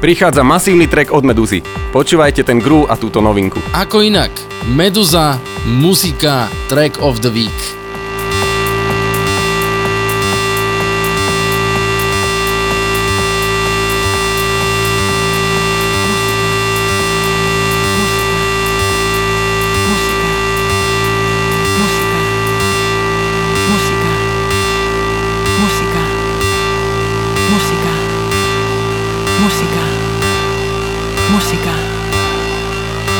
Prichádza masívny track od Meduzy. Počúvajte ten groove a túto novinku. Ako inak, Meduza, muzika, track of the week.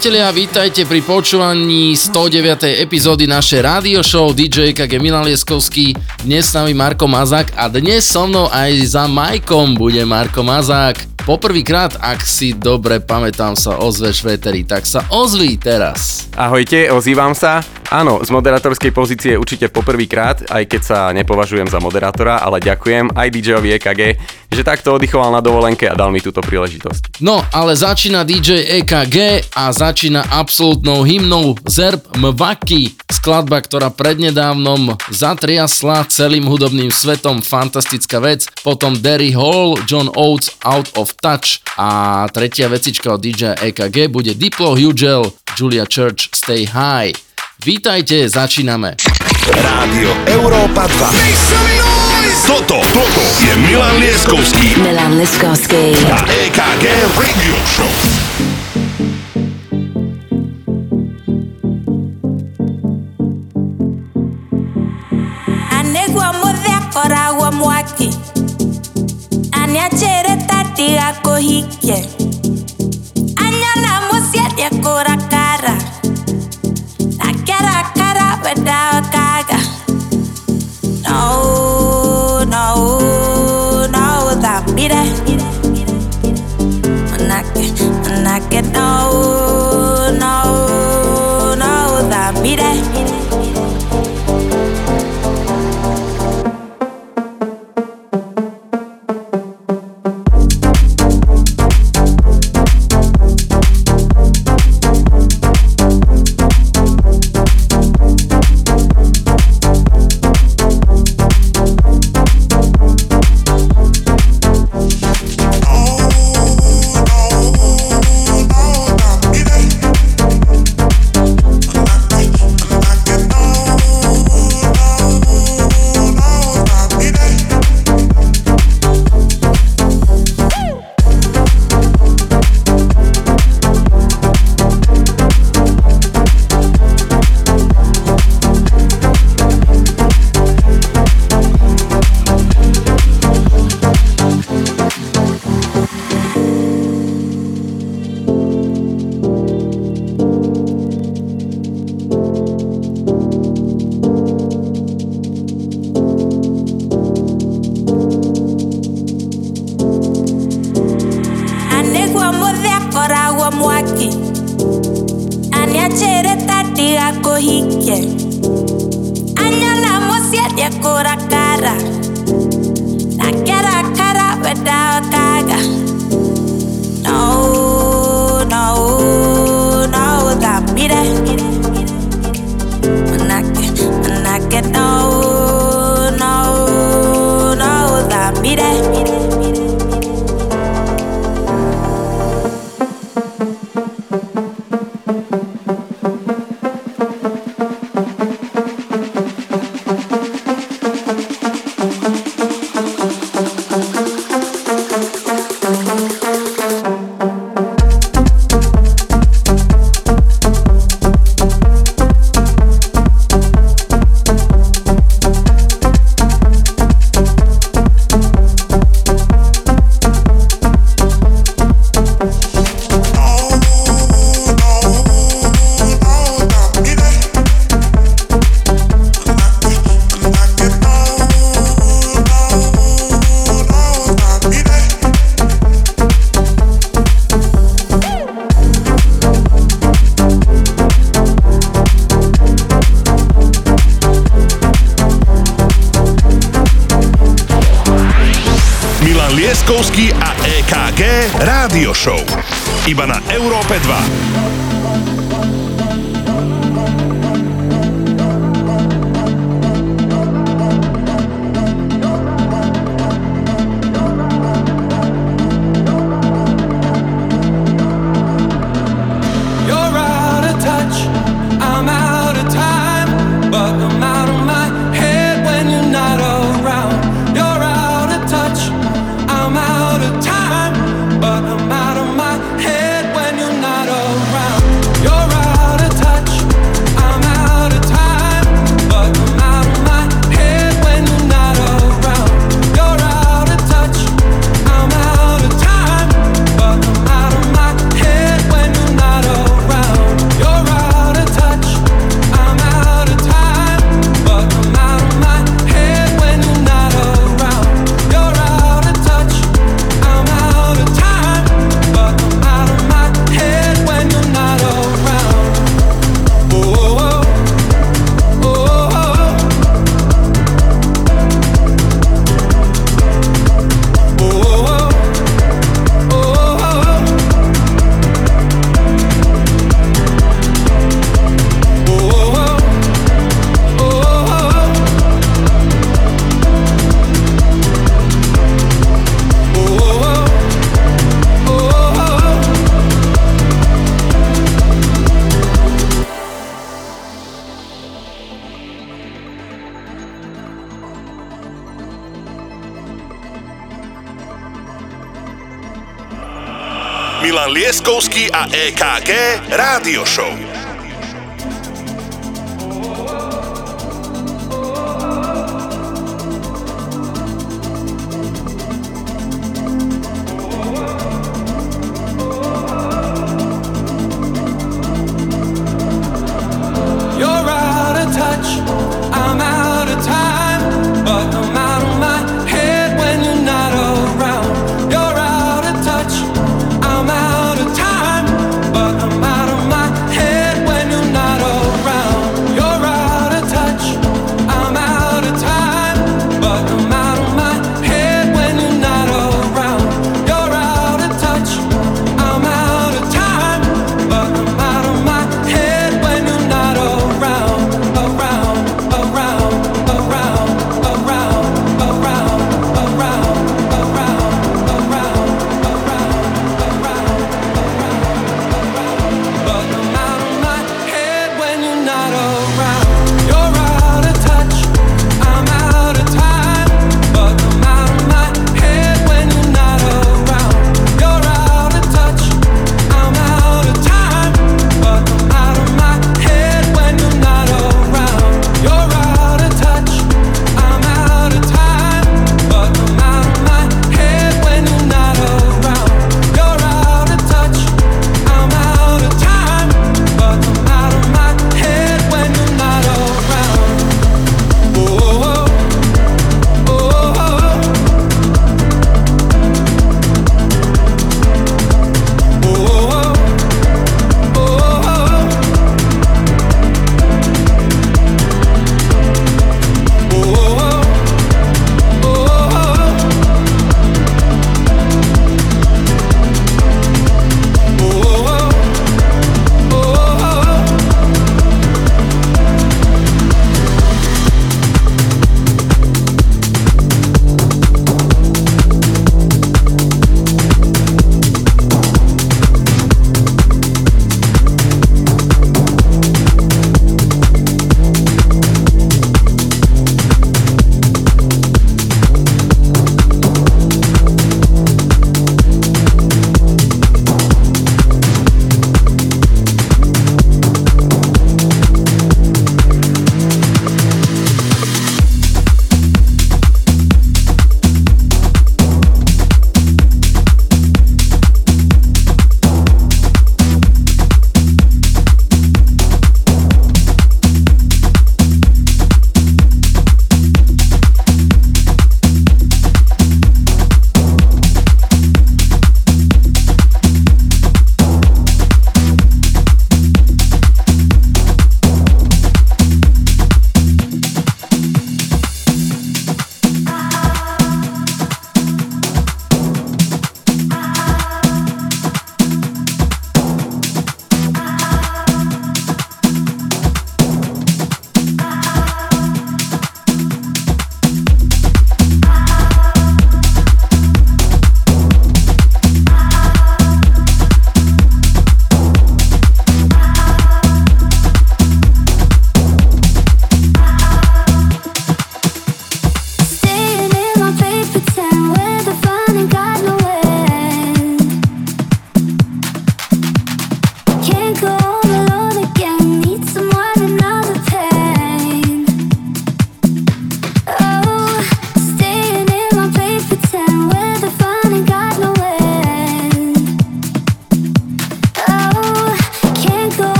Priatelia, vítajte pri počúvaní 109. epizódy našej rádio show DJ KG Milan Lieskovský, dnes s nami Marko Mazák a dnes so mnou aj za Majkom bude Marko Mazák. Poprvýkrát, ak si dobre pamätám, sa ozveš veteri, tak sa ozví teraz. Ahojte, ozývam sa. Áno, z moderátorskej pozície určite poprvýkrát, aj keď sa nepovažujem za moderátora, ale ďakujem aj DJovi EKG, že takto oddychoval na dovolenke a dal mi túto príležitosť. No, ale začína DJ EKG a začína absolútnou hymnou Zerb Mvaki, skladba, ktorá prednedávnom zatriasla celým hudobným svetom, fantastická vec, potom Derry Hall, John Oates, Out of Touch a tretia vecička od DJ EKG bude Diplo Hugel, Julia Church, Stay High. Vítajte, začíname. Rádio Európa 2. Toto, toto je Milan Leskovský. Milan Leskovský. A EKG Radio Show. anegwa modhakora wa mwaki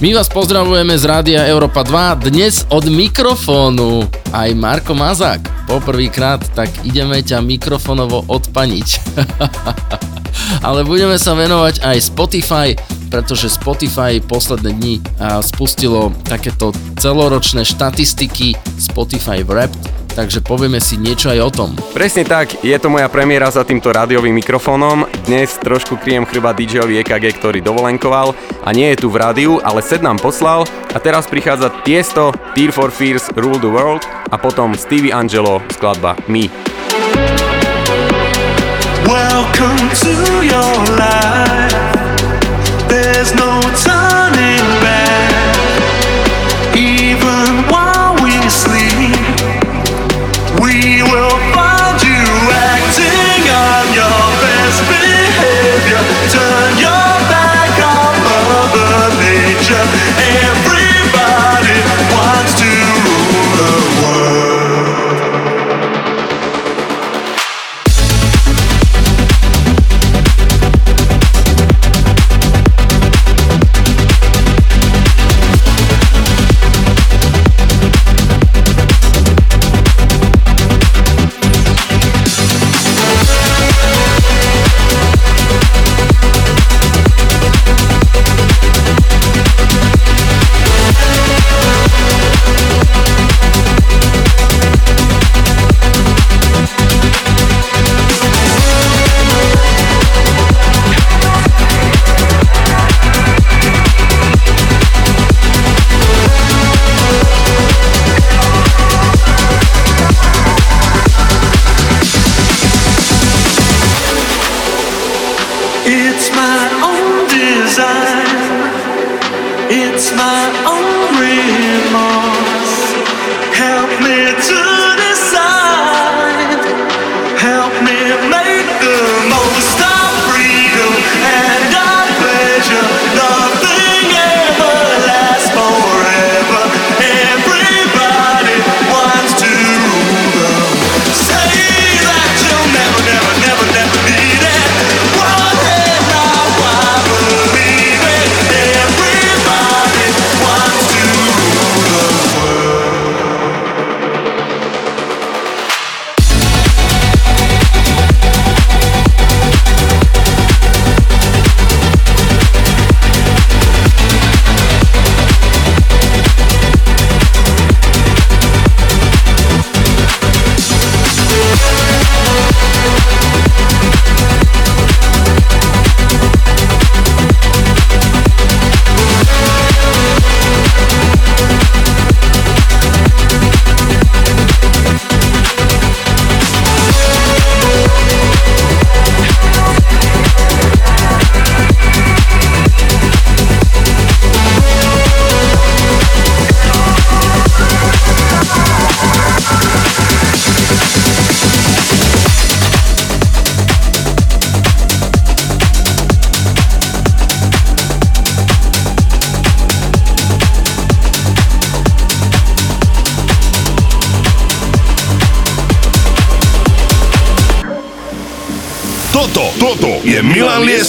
My vás pozdravujeme z Rádia Európa 2, dnes od mikrofónu aj Marko Mazák. Poprvýkrát, tak ideme ťa mikrofonovo odpaniť. Ale budeme sa venovať aj Spotify, pretože Spotify posledné dni spustilo takéto celoročné štatistiky Spotify Wrapped, takže povieme si niečo aj o tom. Presne tak, je to moja premiéra za týmto rádiovým mikrofónom. Dnes trošku kryjem chrba DJ-ovi EKG, ktorý dovolenkoval a nie je tu v rádiu, ale sed nám poslal a teraz prichádza Tiesto, Tear for Fears, Rule the World a potom Stevie Angelo, skladba Me. Welcome to your life.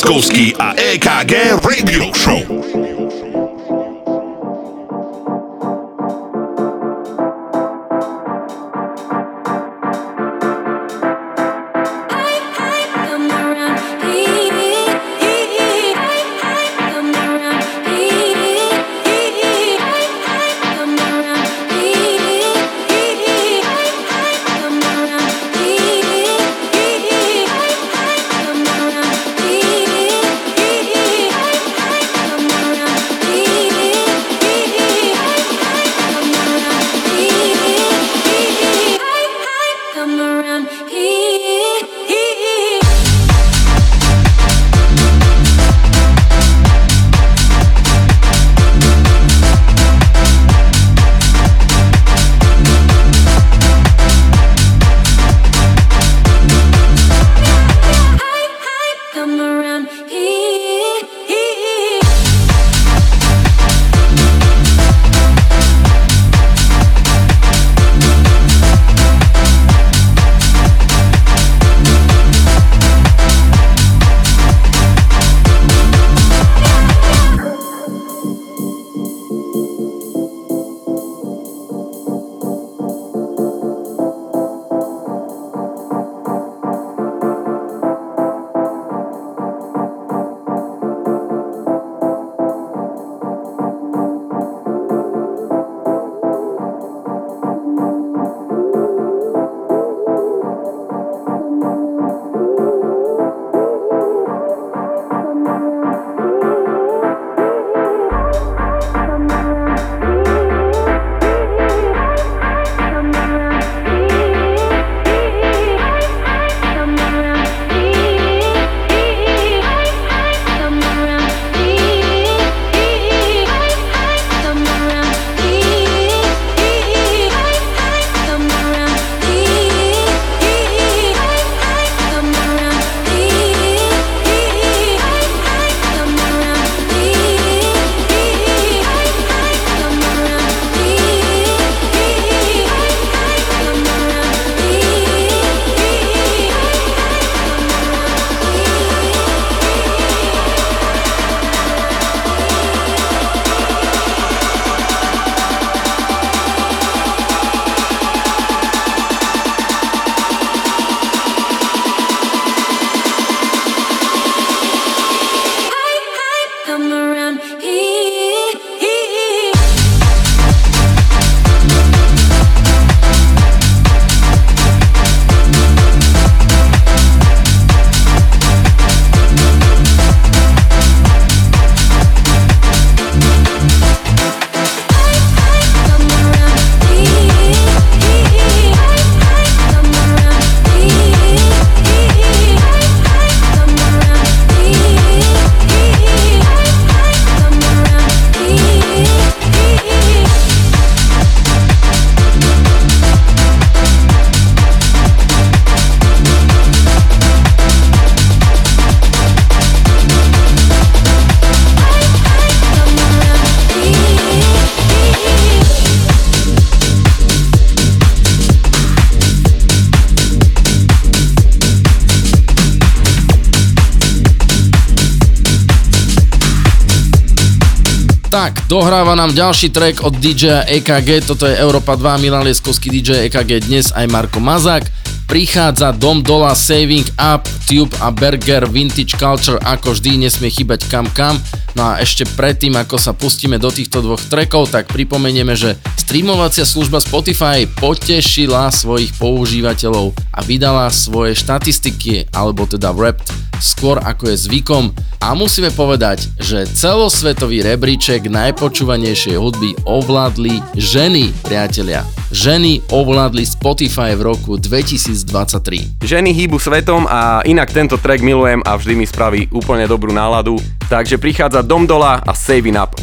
Milan Lieskovský a EKG Radio dohráva nám ďalší track od DJ EKG, toto je Európa 2, Milan Lieskovský DJ EKG, dnes aj Marko Mazák. Prichádza Dom Dola, Saving Up, Tube a Burger, Vintage Culture, ako vždy nesmie chýbať kam kam. No a ešte predtým, ako sa pustíme do týchto dvoch trackov, tak pripomenieme, že streamovacia služba Spotify potešila svojich používateľov a vydala svoje štatistiky, alebo teda Wrapped, skôr ako je zvykom. A musíme povedať, že celosvetový rebríček najpočúvanejšej hudby ovládli ženy, priatelia. Ženy ovládli Spotify v roku 2023. Ženy hýbu svetom a inak tento track milujem a vždy mi spraví úplne dobrú náladu. Takže prichádza Dom Dola a Saving Up.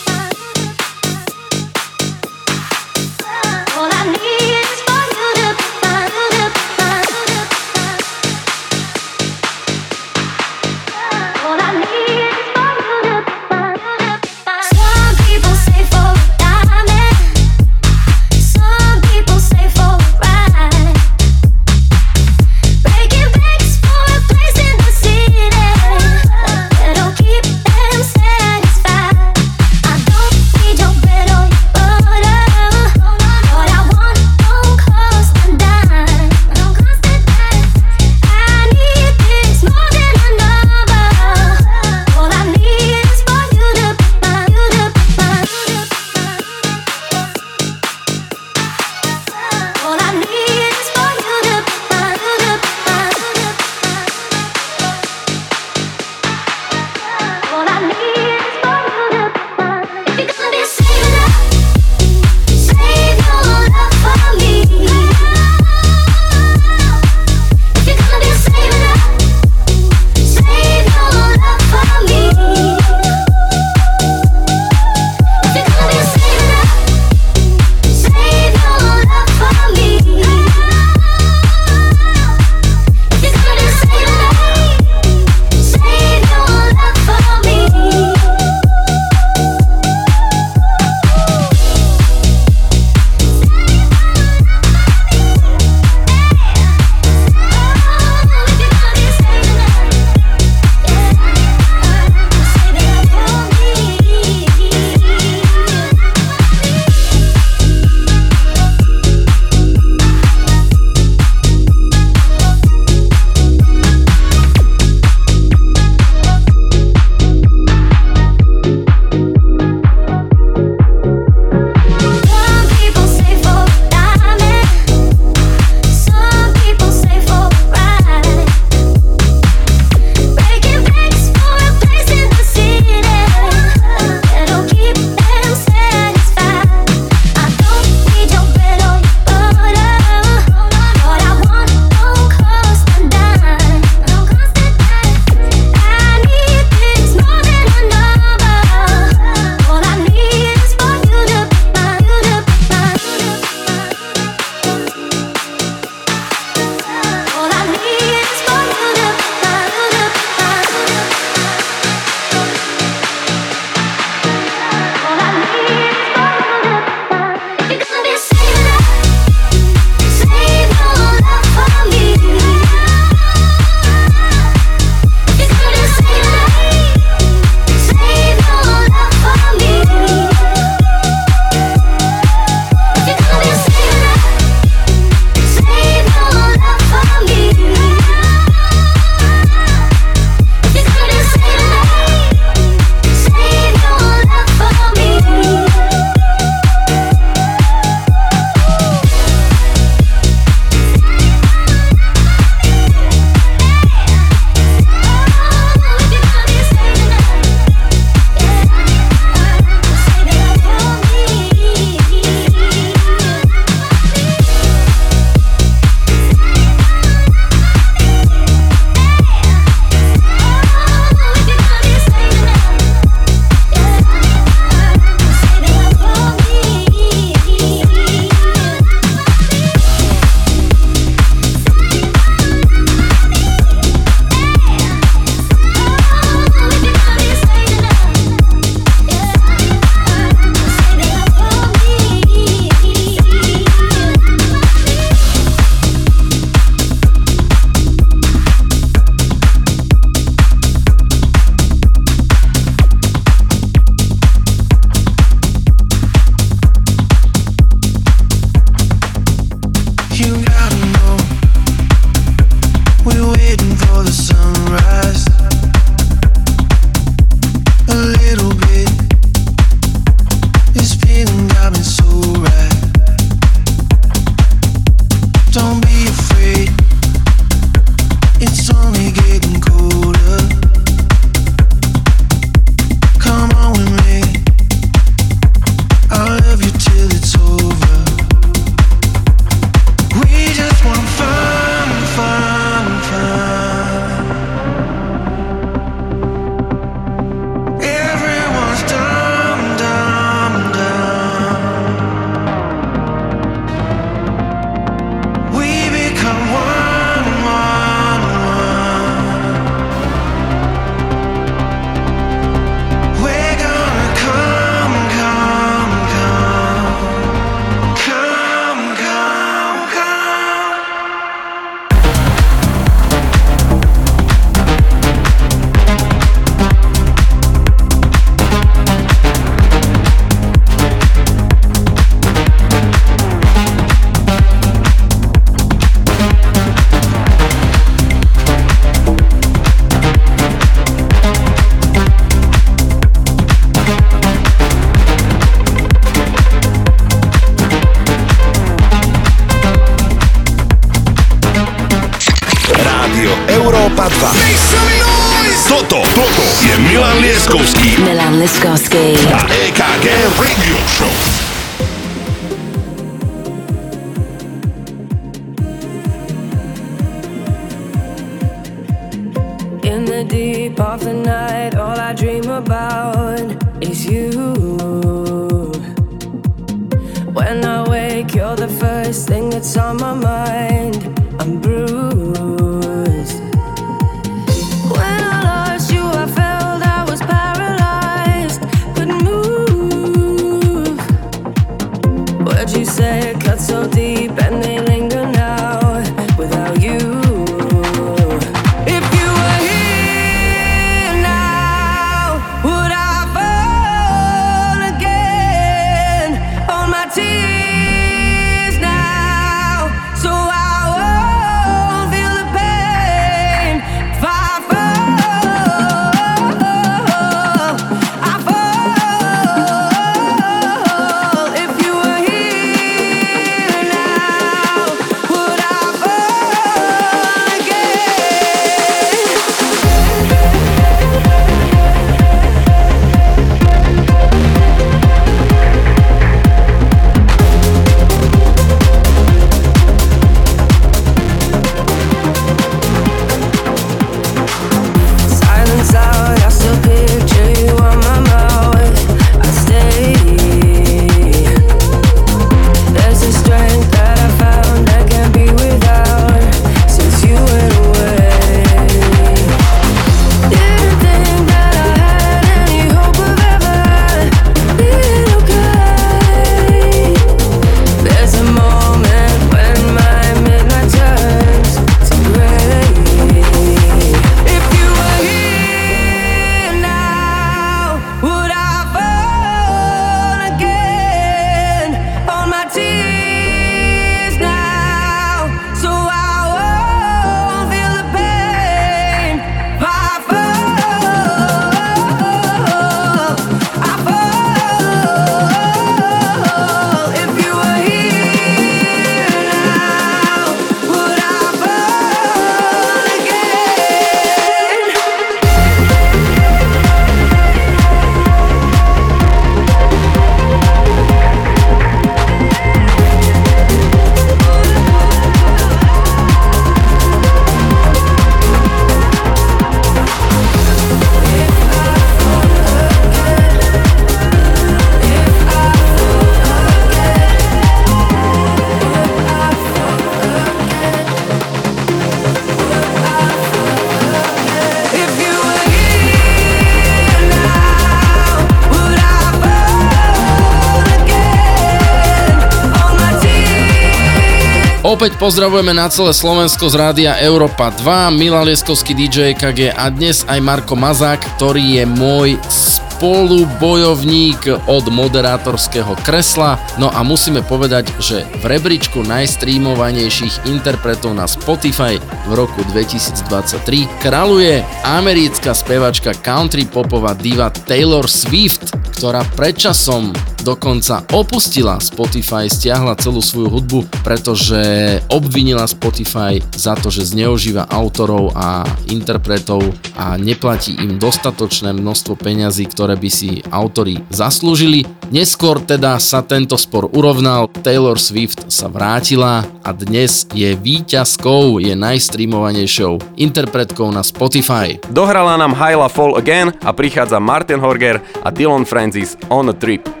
Pozdravujeme na celé Slovensko z rádia Európa 2, Milan Lieskovský DJ KG a dnes aj Marko Mazák, ktorý je môj spolubojovník od moderátorského kresla. No a musíme povedať, že v rebríčku najstreamovanejších interpretov na Spotify v roku 2023 kráľuje americká spevačka country popová diva Taylor Swift, ktorá predčasom dokonca opustila Spotify, stiahla celú svoju hudbu, pretože obvinila Spotify za to, že zneužíva autorov a interpretov a neplatí im dostatočné množstvo peňazí, ktoré by si autori zaslúžili. Neskôr teda sa tento spor urovnal, Taylor Swift sa vrátila a dnes je víťazkou, je najstreamovanejšou interpretkou na Spotify. Dohrala nám Hyla Fall Again a prichádza Martin Horger a Dylan Francis On a Trip.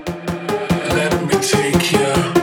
Let me take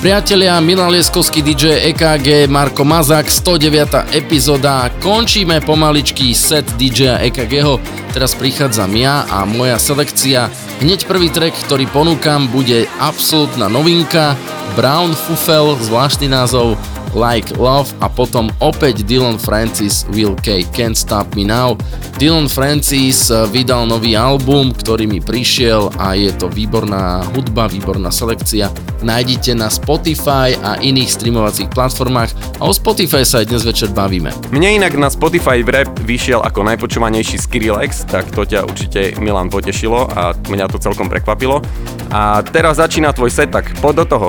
Priatelia, Milan Lieskovský DJ EKG, Marko Mazák, 109. epizóda. Končíme pomaličky set DJ EKGho. Teraz prichádzam ja a moja selekcia. Hneď prvý track, ktorý ponúkam, bude absolútna novinka. Brown Fufel, zvláštny názov, Like Love a potom opäť Dylan Francis Will K. Can't Stop Me Now. Dylan Francis eh, vydal nový album, ktorý mi prišiel a je to výborná hudba, výborná selekcia. Nájdite na Spotify a iných streamovacích platformách a o Spotify sa aj dnes večer bavíme. Mne inak na Spotify rap vyšiel ako najpočúvanejší Skrillex, tak to ťa určite Milan potešilo a mňa to celkom prekvapilo. A teraz začína tvoj set, tak poď do toho.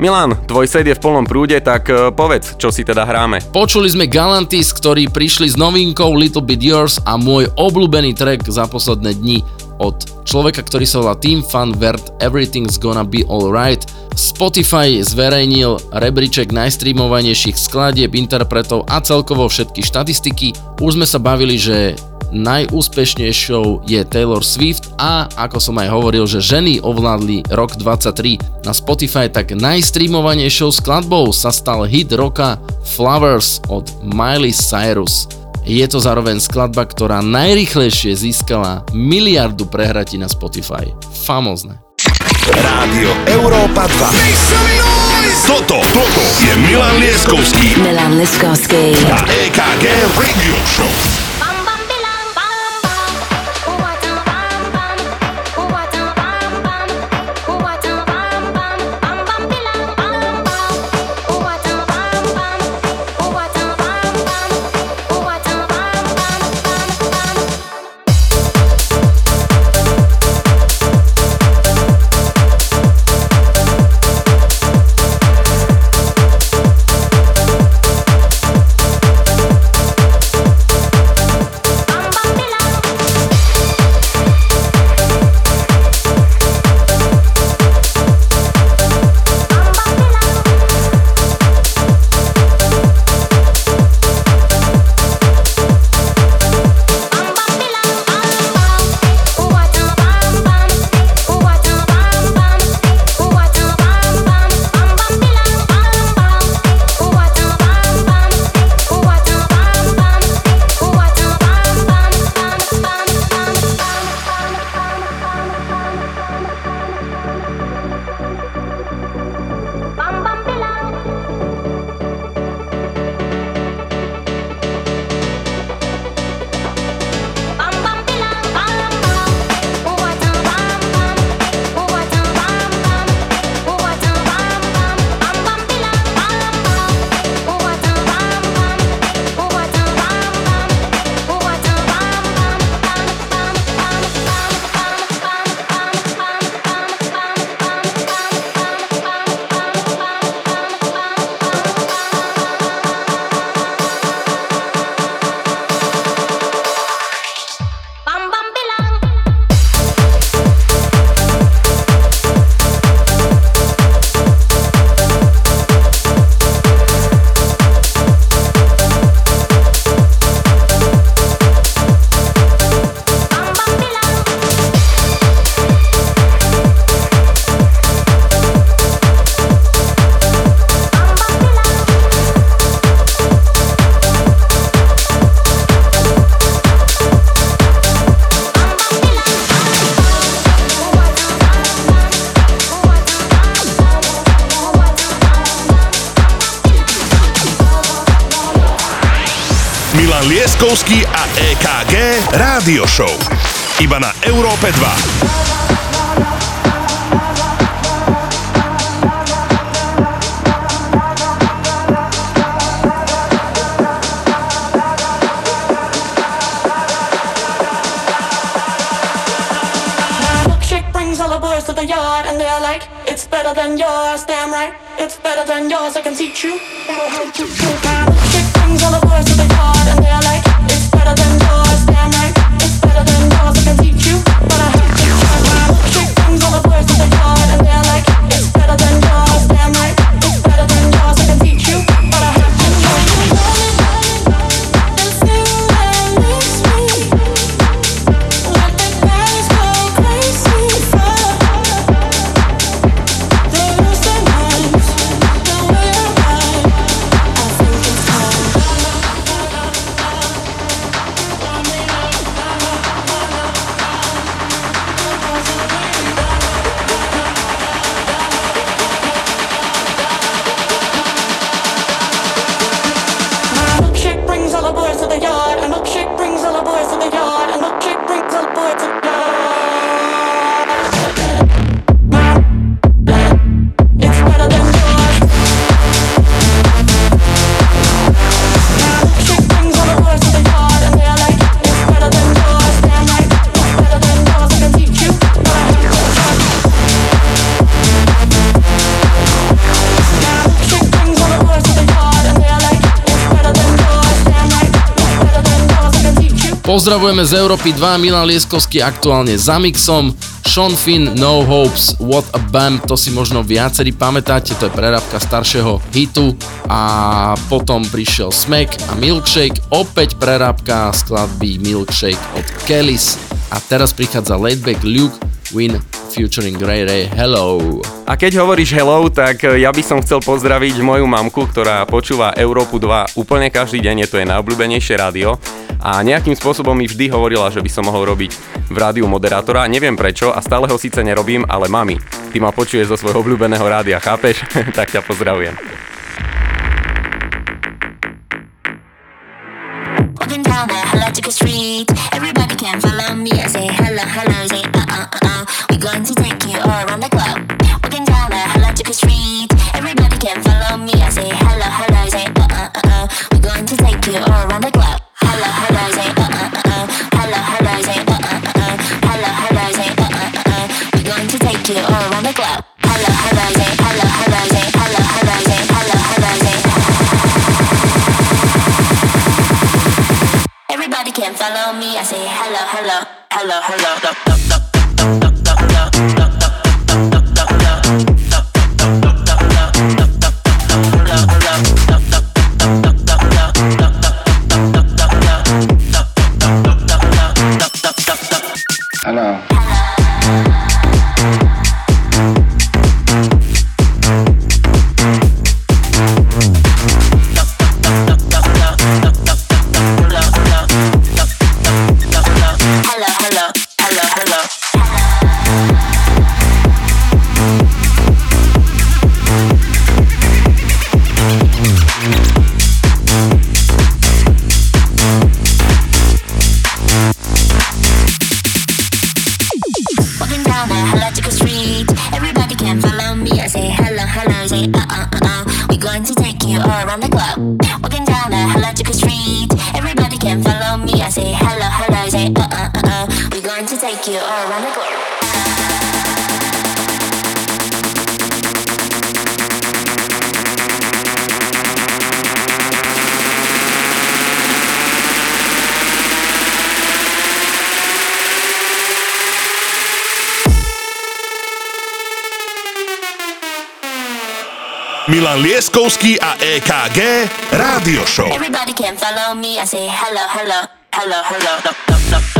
Milan, tvoj set je v plnom prúde, tak e, povedz, čo si teda hráme. Počuli sme Galantis, ktorí prišli s novinkou Little Bit Yours a môj obľúbený track za posledné dni od človeka, ktorý sa volá Team Fun Vert Everything's Gonna Be Alright. Spotify zverejnil rebríček najstreamovanejších skladieb, interpretov a celkovo všetky štatistiky. Už sme sa bavili, že najúspešnejšou je Taylor Swift a ako som aj hovoril, že ženy ovládli rok 23 na Spotify, tak najstreamovanejšou skladbou sa stal hit roka Flowers od Miley Cyrus. Je to zároveň skladba, ktorá najrychlejšie získala miliardu prehratí na Spotify. Famozne. Rádio Európa 2. Toto, toto je Milan Lieskovský Milan Liskovský. a EKG Radio Show. Rádio Show. Iba na Európe 2. Milkshake brings all the boys to the yard and they're like, it's better than yours, damn right. It's better than yours, I can teach you. Pozdravujeme z Európy 2, Milan Lieskovský aktuálne za mixom, Sean Finn, No Hopes, What a Bam, to si možno viacerí pamätáte, to je prerábka staršieho hitu. A potom prišiel Smack a Milkshake, opäť prerábka skladby Milkshake od Kellys. A teraz prichádza Laidback Luke Win featuring Ray Ray Hello. A keď hovoríš hello, tak e, ja by som chcel pozdraviť moju mamku, ktorá počúva Európu 2 úplne každý deň, je to jej najobľúbenejšie rádio a nejakým spôsobom mi vždy hovorila, že by som mohol robiť v rádiu moderátora, neviem prečo a stále ho síce nerobím, ale mami, ty ma počuješ zo svojho obľúbeného rádia, chápeš? tak ťa pozdravujem. I say hello, hello. Milan Lieskovský a EKG Rádio Show. Everybody can follow me. I say hello, hello, hello, hello. Hello,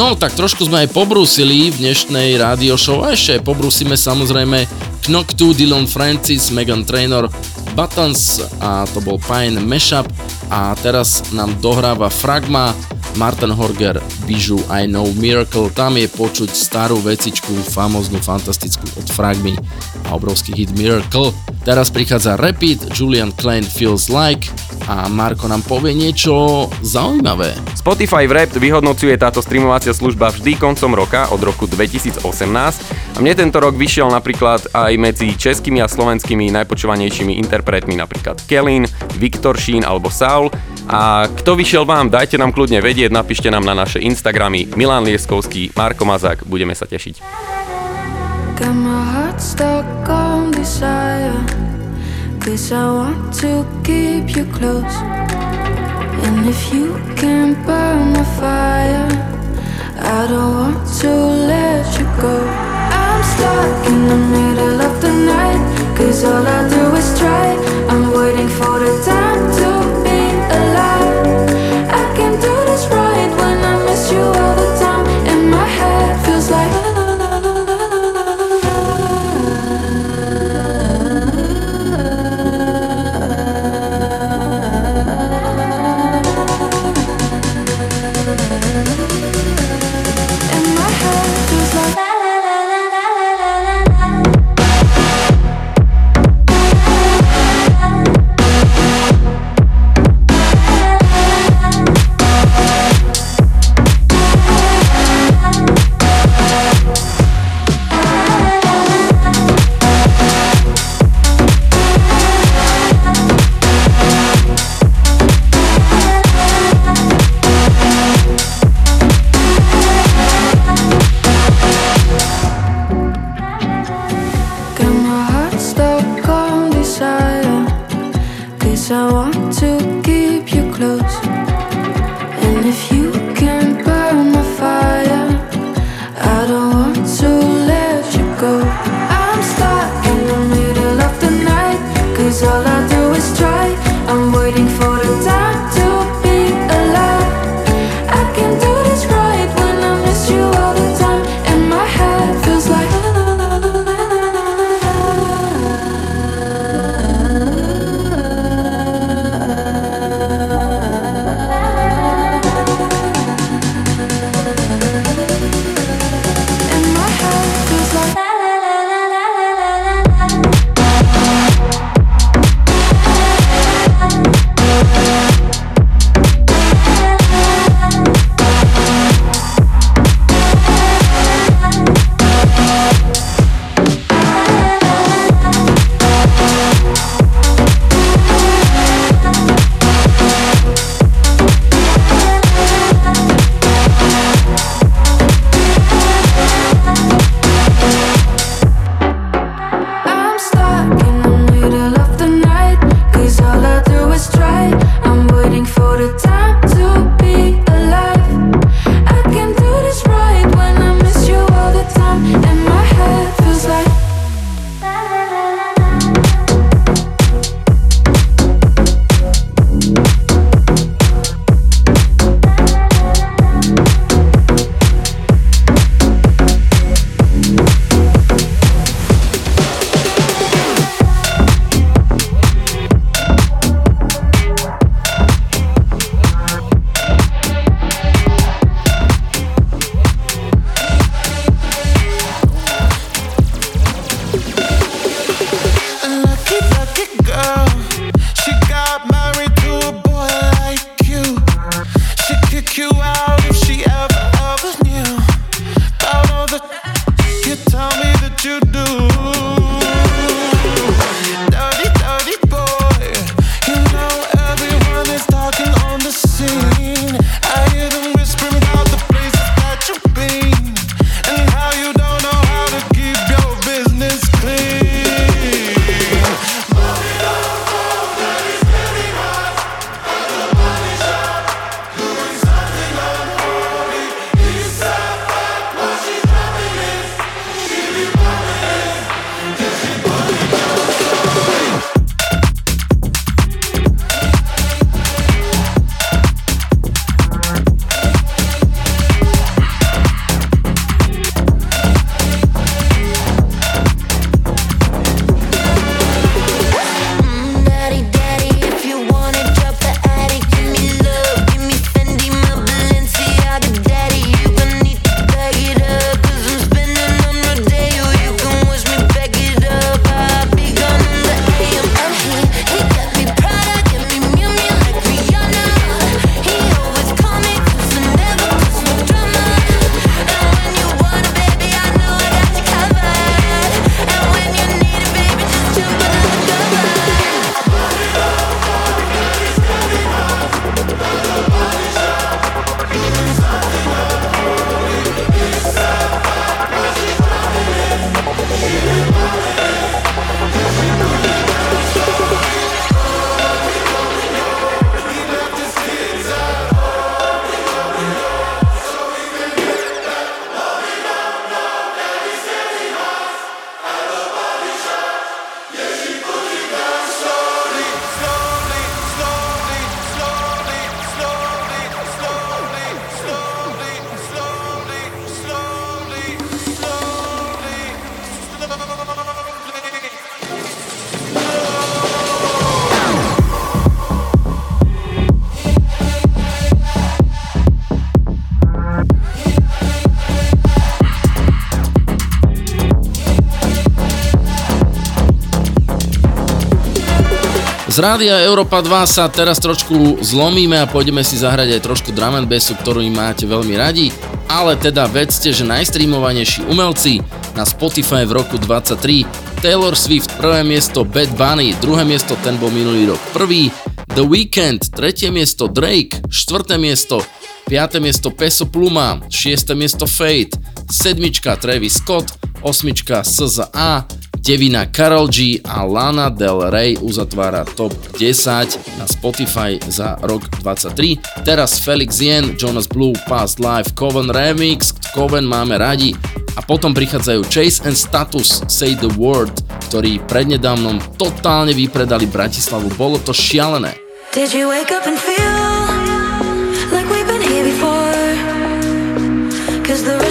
No tak trošku sme aj pobrúsili v dnešnej rádio show a ešte pobrúsime samozrejme Knock 2, Dylan Francis, Megan Trainor, Buttons a to bol Pine Mashup. A teraz nám dohráva Fragma, Martin Horger, Bijou, I Know Miracle, tam je počuť starú vecičku, famoznú, fantastickú od Fragmy a obrovský hit Miracle. Teraz prichádza Rapid, Julian Klein Feels Like a Marko nám povie niečo zaujímavé. Spotify Wrapped vyhodnocuje táto streamovacia služba vždy koncom roka od roku 2018 a mne tento rok vyšiel napríklad aj medzi českými a slovenskými najpočúvanejšími interpretmi napríklad Kelin, Viktor Šín alebo Saul a kto vyšiel vám, dajte nám kľudne vedieť, napíšte nám na naše Instagramy Milan Lieskovský, Marko Mazák, budeme sa tešiť. My. Cause I want to keep you close. And if you can burn the fire, I don't want to let you go. I'm stuck in the middle of the night. Cause all I do is try. I'm waiting for the time to alive. Rádia Európa 2 sa teraz trošku zlomíme a pôjdeme si zahrať aj trošku drum and bassu, ktorú im máte veľmi radi, ale teda vedzte, že najstreamovanejší umelci na Spotify v roku 23 Taylor Swift prvé miesto Bad Bunny, druhé miesto ten bol minulý rok prvý, The Weeknd, tretie miesto Drake, štvrté miesto, piaté miesto Peso Pluma, šiesté miesto Fate, sedmička Travis Scott, osmička SZA, Devina Karol G a Lana Del Rey uzatvára top 10 na Spotify za rok 23. Teraz Felix Yen, Jonas Blue, Past Life, Coven Remix, Coven máme radi a potom prichádzajú Chase and Status Say the Word, ktorí prednedávnom totálne vypredali Bratislavu. Bolo to šialené. Did you wake up and feel like we've been here before? Cause the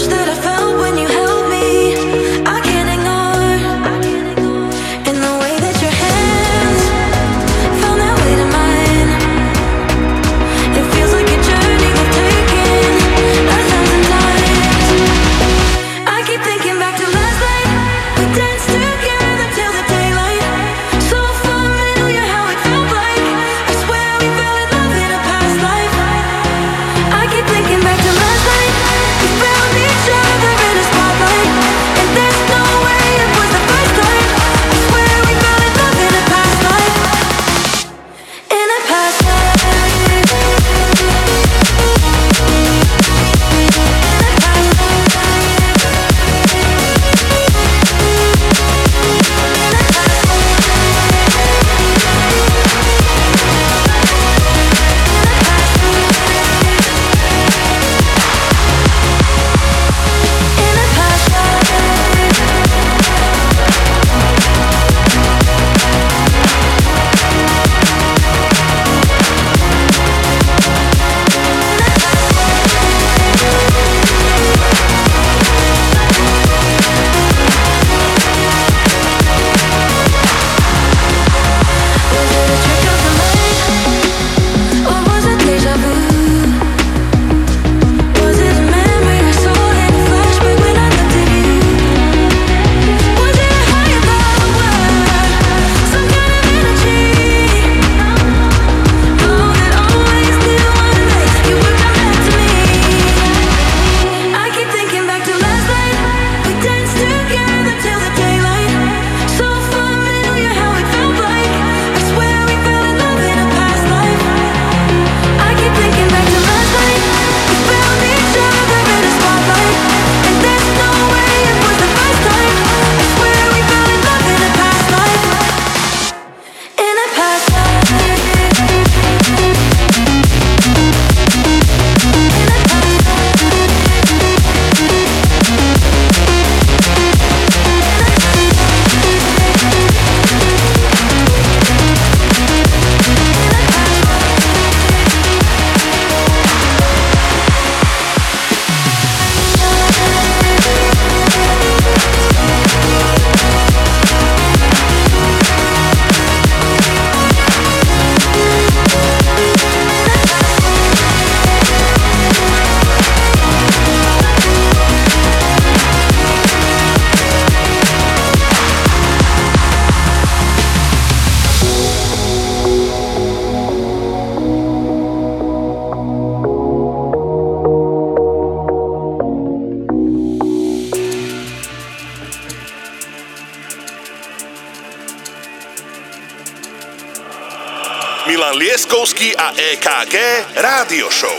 EKG Rádio Show.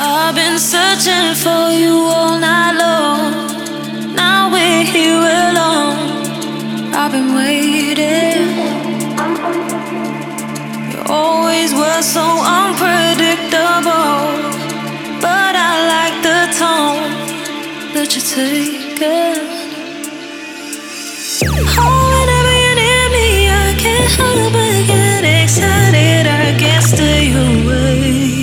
I've been searching for you all night long. Now we're here alone. I've been waiting. You always were so unpredictable. But I like the tone that you take it. Oh, whenever you're me, I can't help but get excited. I can't stay away.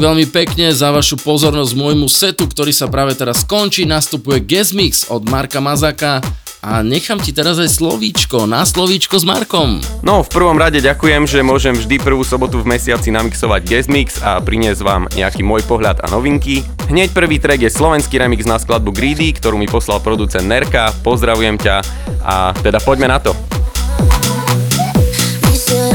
veľmi pekne za vašu pozornosť môjmu setu, ktorý sa práve teraz končí. Nastupuje Guest Mix od Marka Mazaka a nechám ti teraz aj slovíčko, na slovíčko s Markom. No, v prvom rade ďakujem, že môžem vždy prvú sobotu v mesiaci namixovať Guest Mix a priniesť vám nejaký môj pohľad a novinky. Hneď prvý track je slovenský remix na skladbu Greedy, ktorú mi poslal producent Nerka. Pozdravujem ťa a teda poďme na to. They said,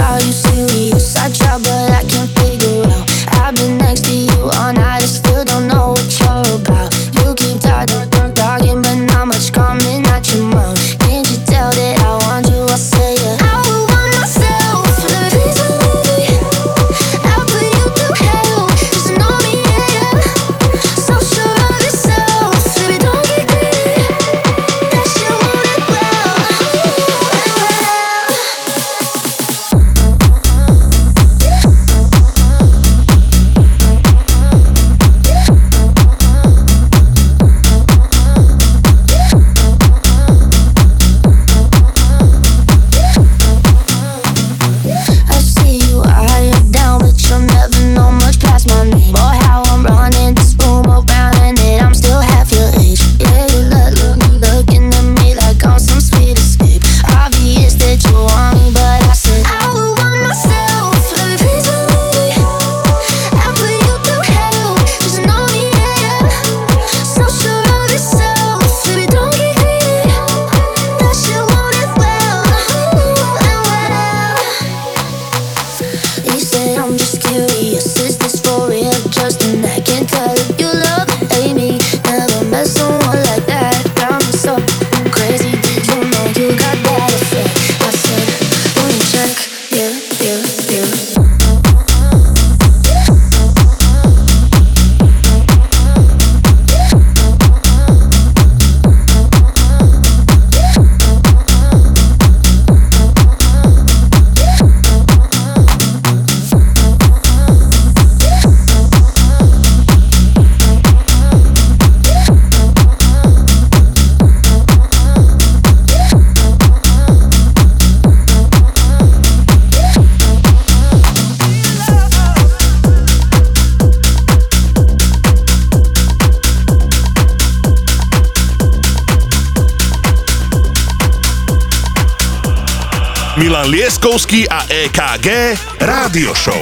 Leskovský a EKG Rádio Show.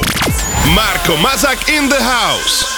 Marko Mazak in the house.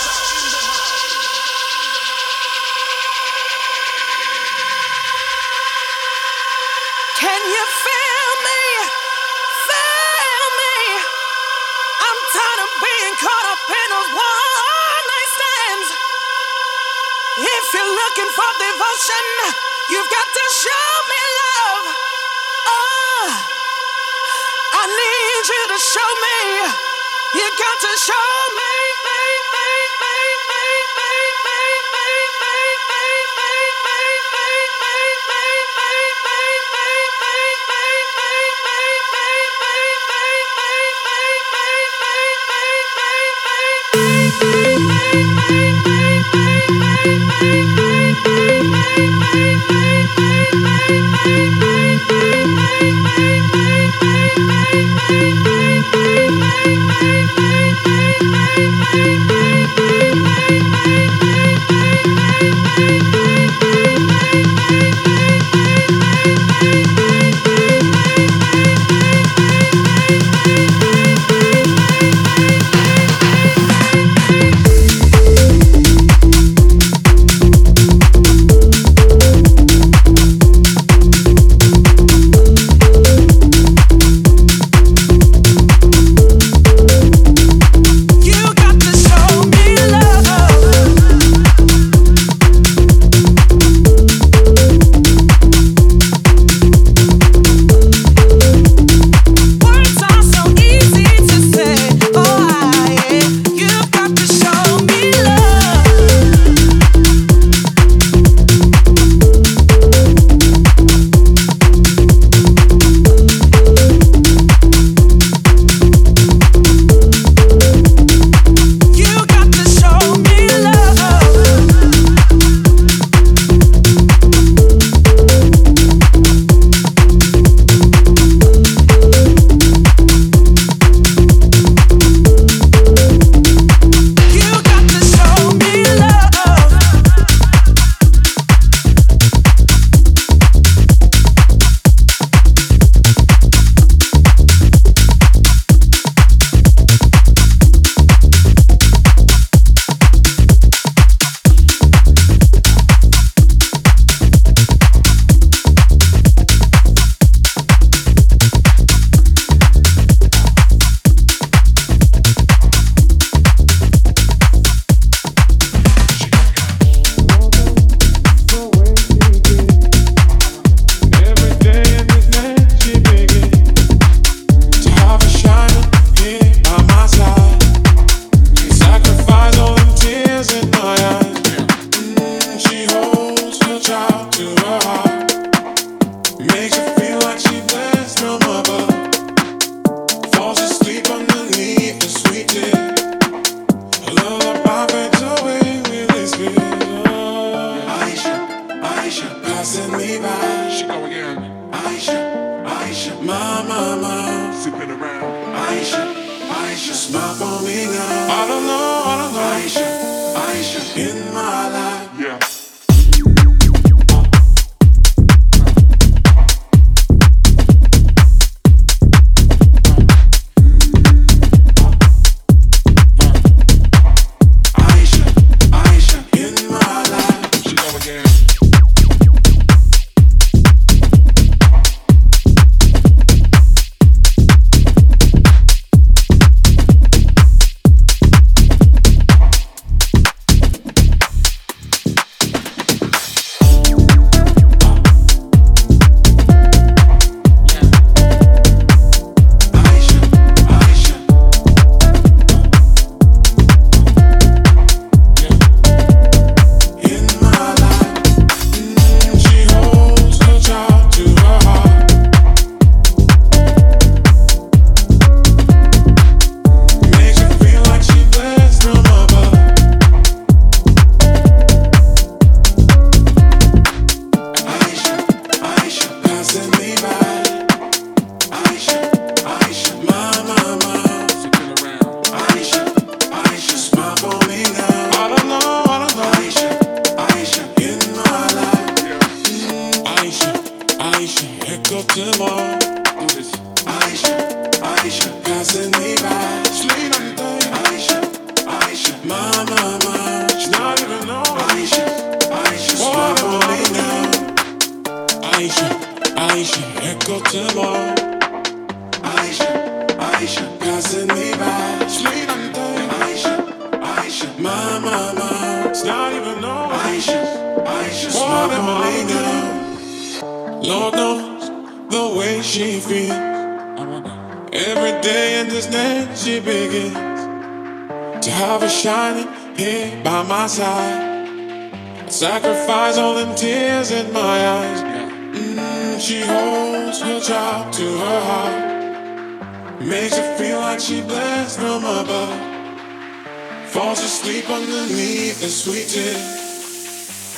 Sweet.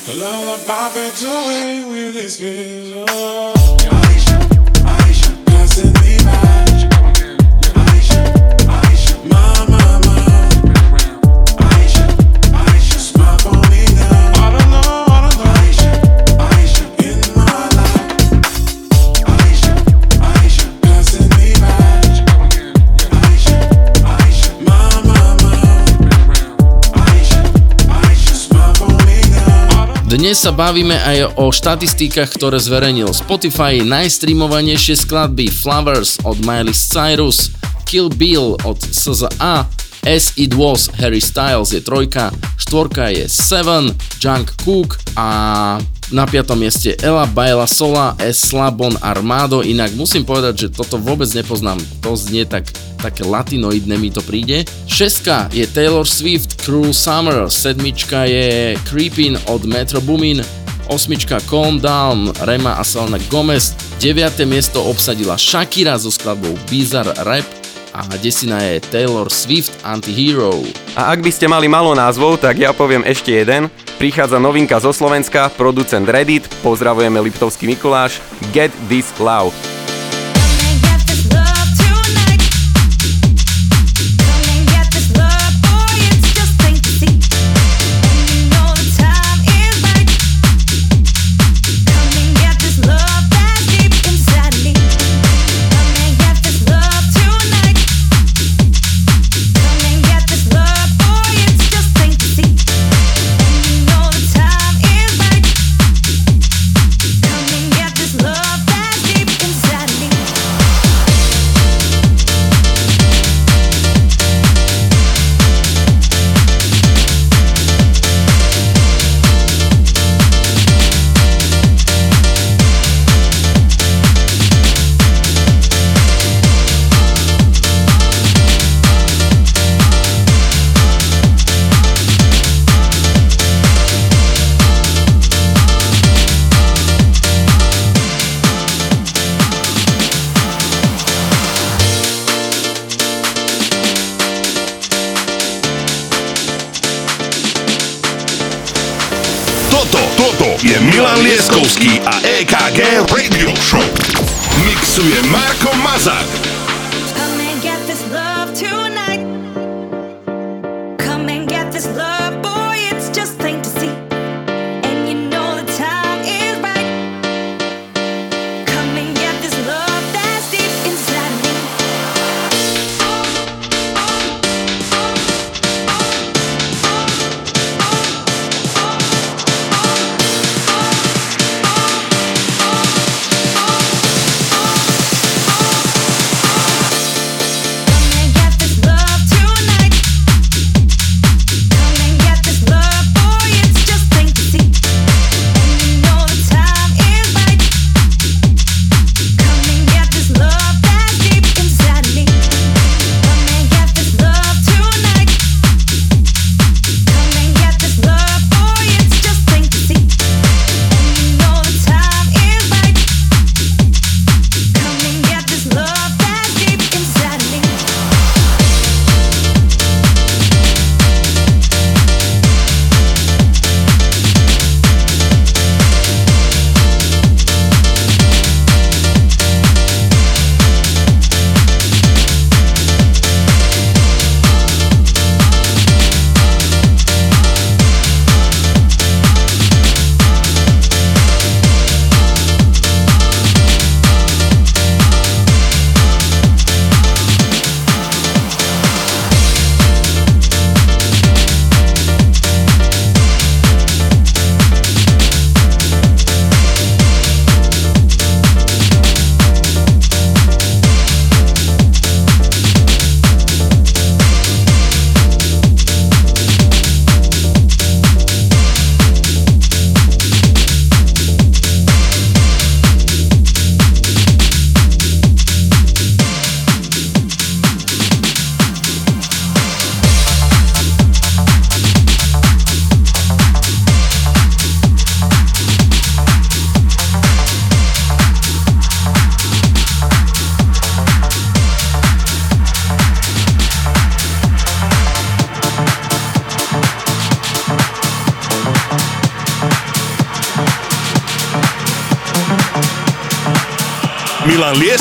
Her lullaby fades away with his kiss. Dnes sa bavíme aj o štatistikách, ktoré zverejnil Spotify, najstreamovanejšie skladby Flowers od Miley Cyrus, Kill Bill od SZA, As It Was Harry Styles je trojka, štvorka je Seven, Junk Cook a na piatom mieste Ella Baila Sola, Eslabon Armado, inak musím povedať, že toto vôbec nepoznám, to znie tak, také latinoidné mi to príde. Šestka je Taylor Swift, Cruel Summer, sedmička je Creepin od Metro Boomin, osmička Calm Down, Rema a Selena Gomez, deviate miesto obsadila Shakira so skladbou Bizarre Rap a desina je Taylor Swift Antihero. A ak by ste mali malo názvov, tak ja poviem ešte jeden. Prichádza novinka zo Slovenska, producent Reddit, pozdravujeme Liptovský Mikuláš, Get This Love.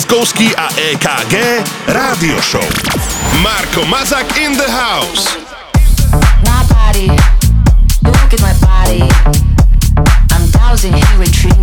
Liptovský a EKG Rádio Show. Marko Mazak in the house. My body, look at my body. I'm dousing you with.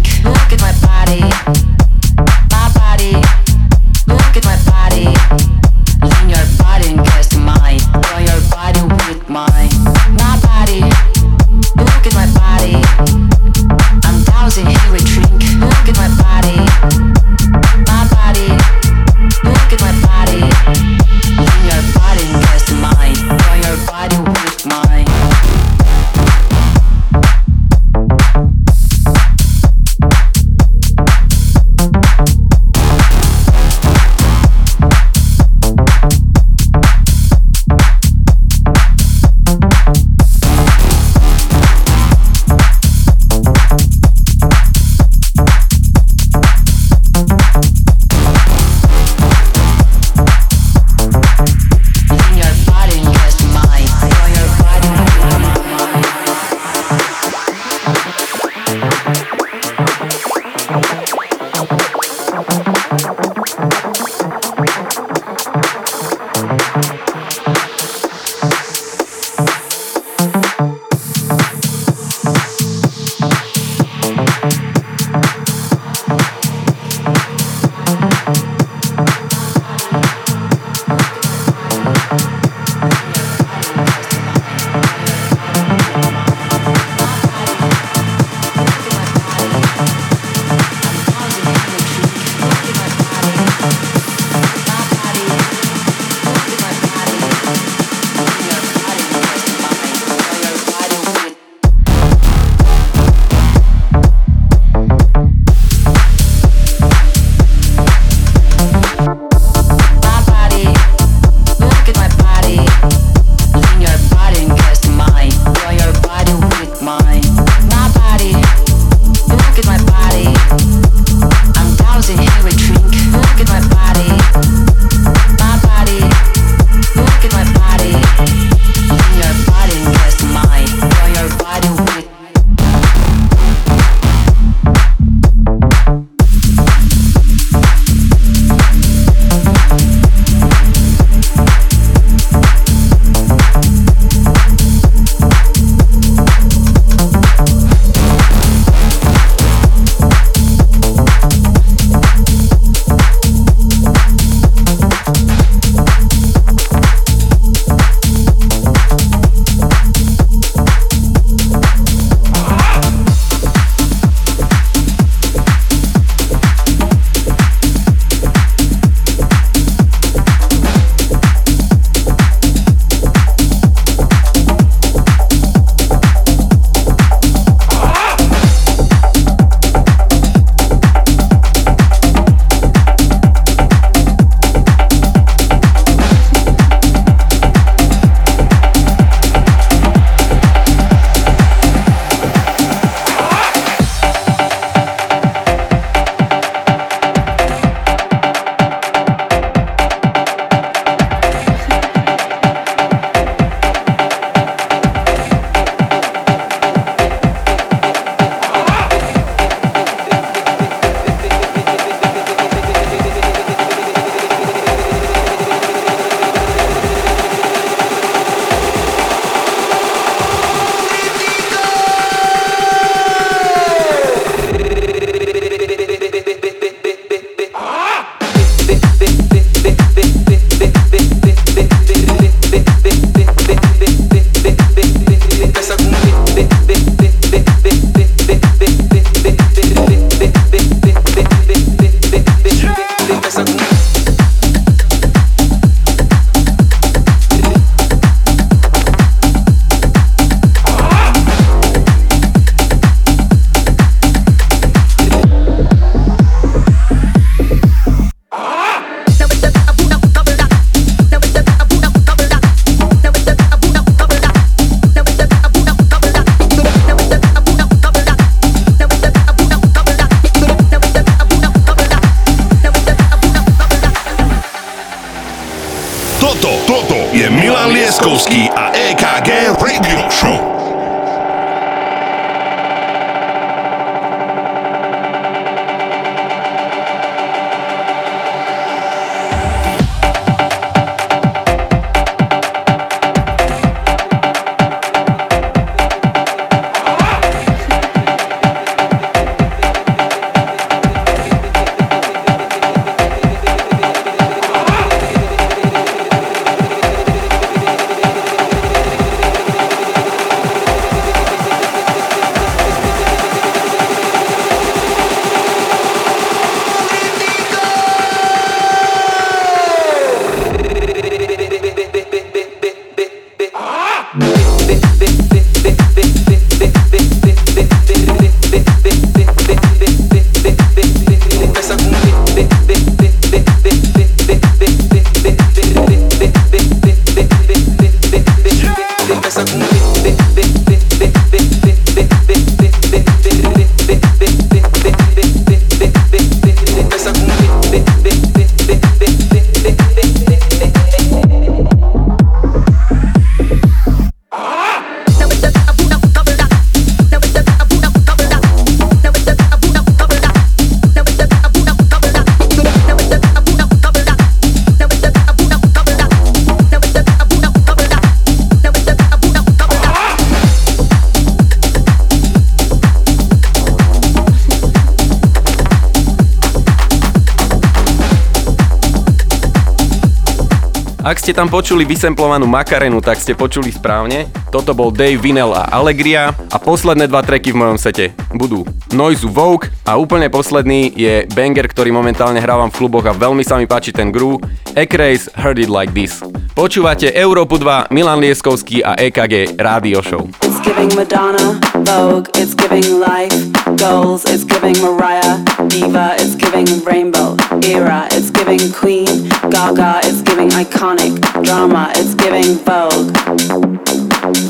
Ste tam počuli vysemplovanú Makarenu, tak ste počuli správne. Toto bol Dave Vinel a Allegria a posledné dva treky v mojom sete budú Noizu Vogue a úplne posledný je banger, ktorý momentálne hrávam v kluboch a veľmi sa mi páči ten groove Ekrace Heard It Like This. Počúvate Európu 2, Milan Lieskovský a EKG Radio Show. It's giving Madonna, Vogue, it's giving life, goals, it's giving Mariah, Diva, it's giving Rainbow, Era, it's giving Queen, Gaga, it's giving iconic, drama, it's giving Vogue,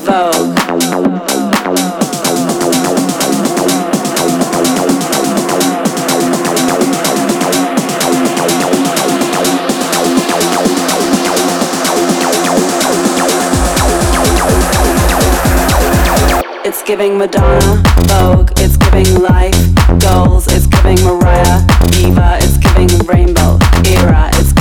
Vogue. It's giving Madonna, Vogue, it's giving life, goals, it's giving Mariah, Diva, it's giving Rainbow, Era, it's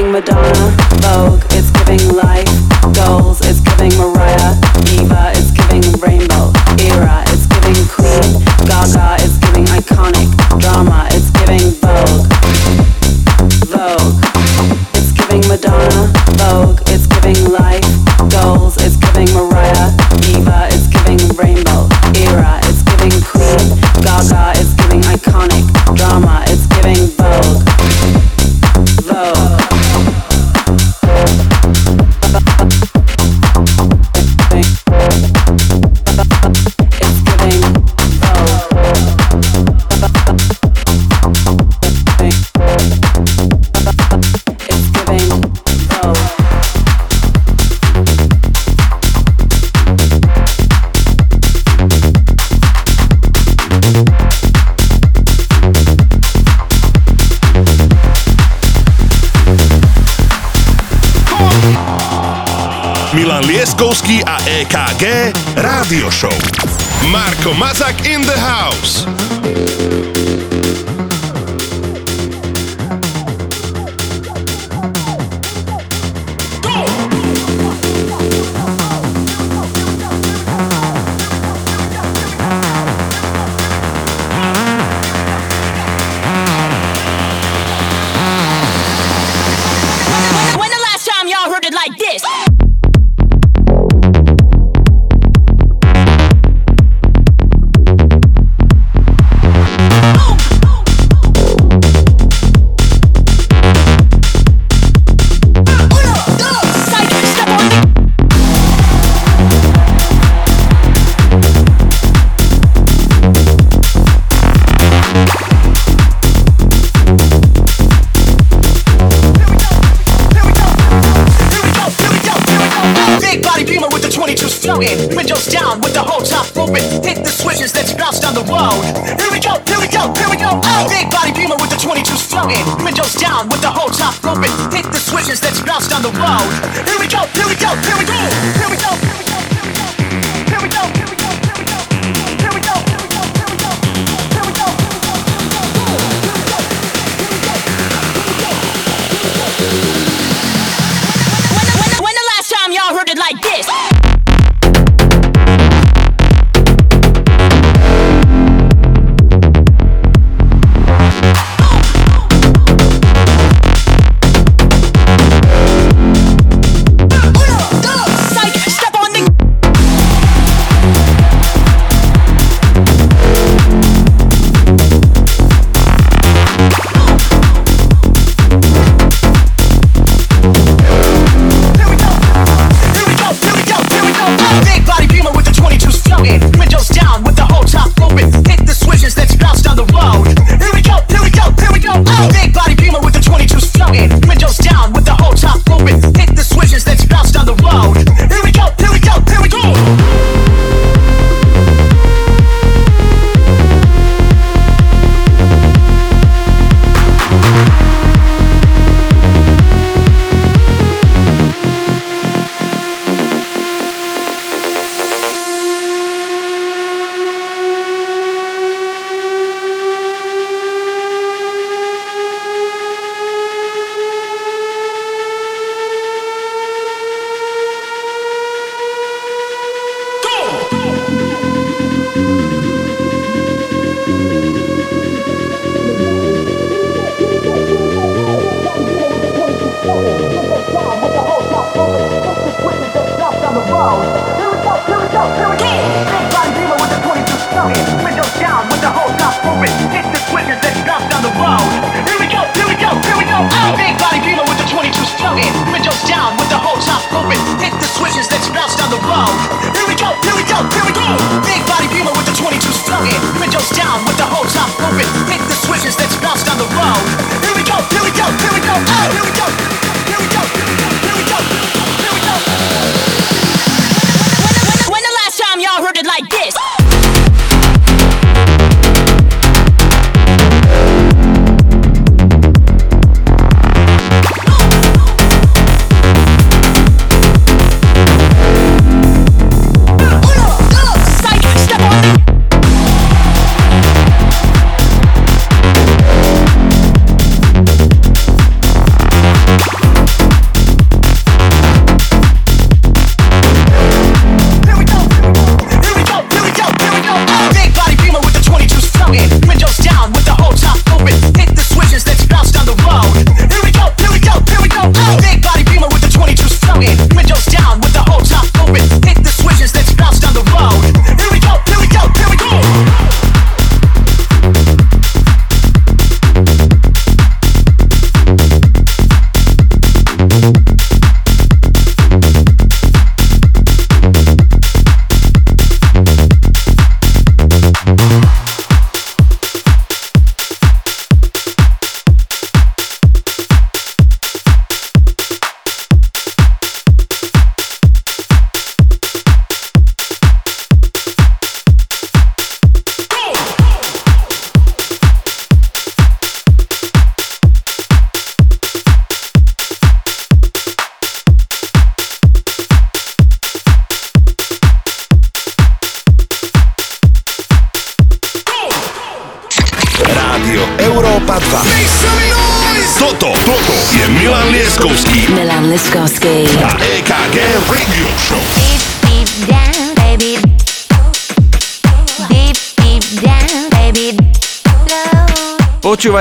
giving Madonna, Vogue, it's giving love. G Rádio Show. Marko Mazak in the house.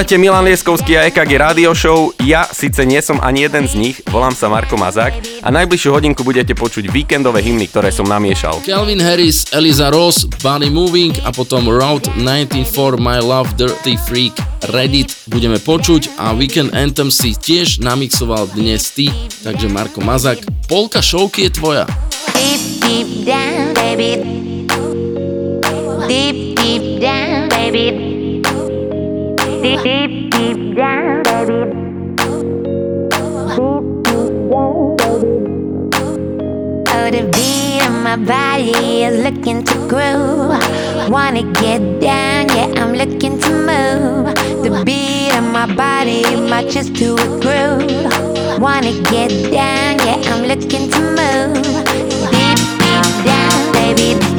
Počúvate Milan Lieskovský a EKG Radio Show. Ja síce nie som ani jeden z nich, volám sa Marko Mazák a najbližšiu hodinku budete počuť víkendové hymny, ktoré som namiešal. Calvin Harris, Eliza Ross, Body Moving a potom Route 19 My Love Dirty Freak Reddit budeme počuť a Weekend Anthem si tiež namixoval dnes ty, takže Marko Mazak, polka showky je tvoja. Deep, deep down, baby. Deep, deep down, baby. Deep, deep, deep down, baby. Oh, the beat of my body is looking to groove. Wanna get down, yeah, I'm looking to move. The beat of my body matches to a groove. Wanna get down, yeah, I'm looking to move. Deep, deep down, baby.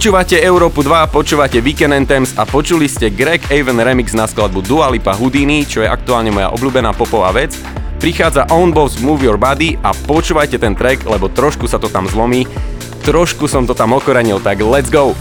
Počúvate Európu 2, počúvate Weekend and a počuli ste Greg Avon remix na skladbu Dua Houdini, čo je aktuálne moja obľúbená popová vec. Prichádza Own Boss Move Your Body a počúvajte ten track, lebo trošku sa to tam zlomí. Trošku som to tam okorenil, tak let's go!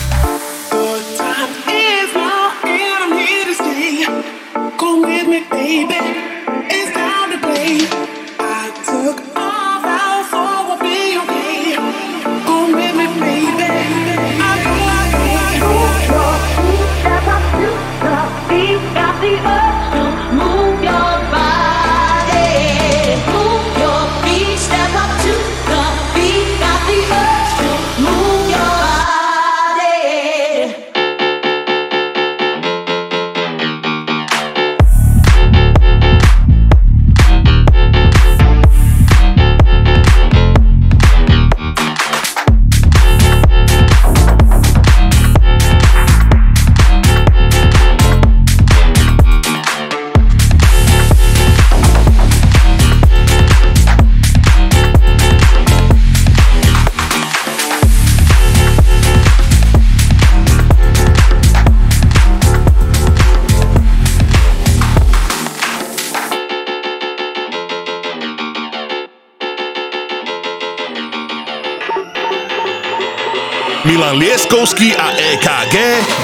Milan Lieskovský a EKG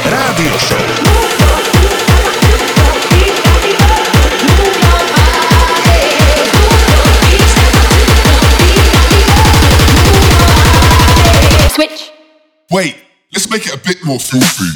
Rádio Show. Wait, let's make it a bit more filthy.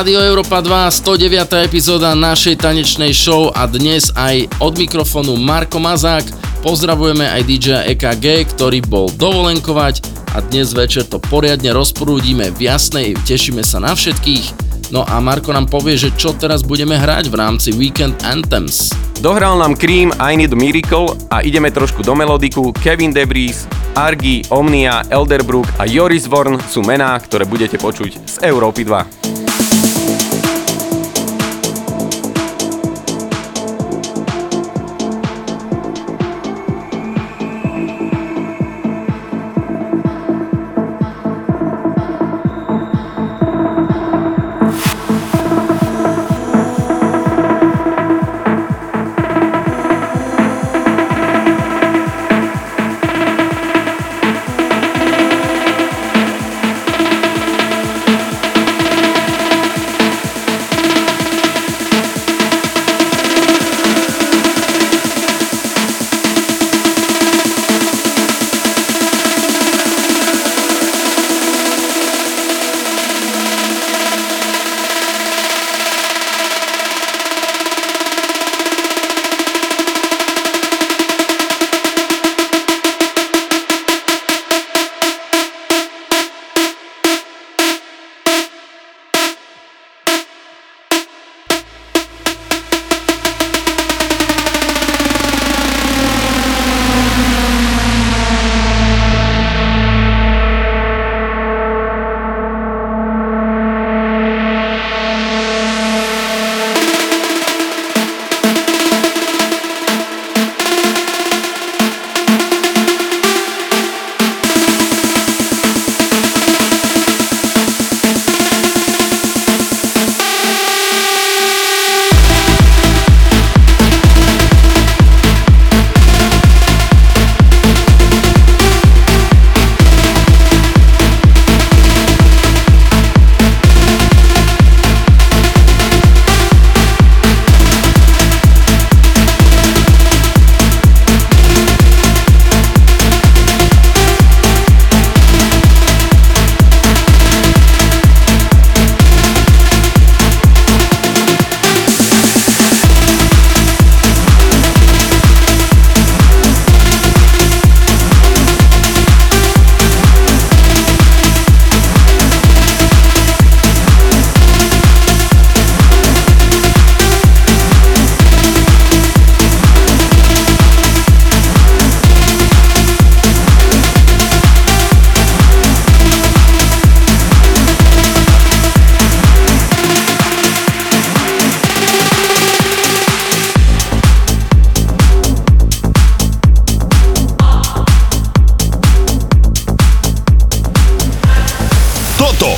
Rádio Európa 2, 109. epizóda našej tanečnej show a dnes aj od mikrofónu Marko Mazák. Pozdravujeme aj DJ EKG, ktorý bol dovolenkovať a dnes večer to poriadne rozprúdime v jasnej, tešíme sa na všetkých. No a Marko nám povie, že čo teraz budeme hrať v rámci Weekend Anthems. Dohral nám Cream I Need Miracle a ideme trošku do melodiku. Kevin Debris, Argy, Omnia, Elderbrook a Joris Vorn sú mená, ktoré budete počuť z Európy 2.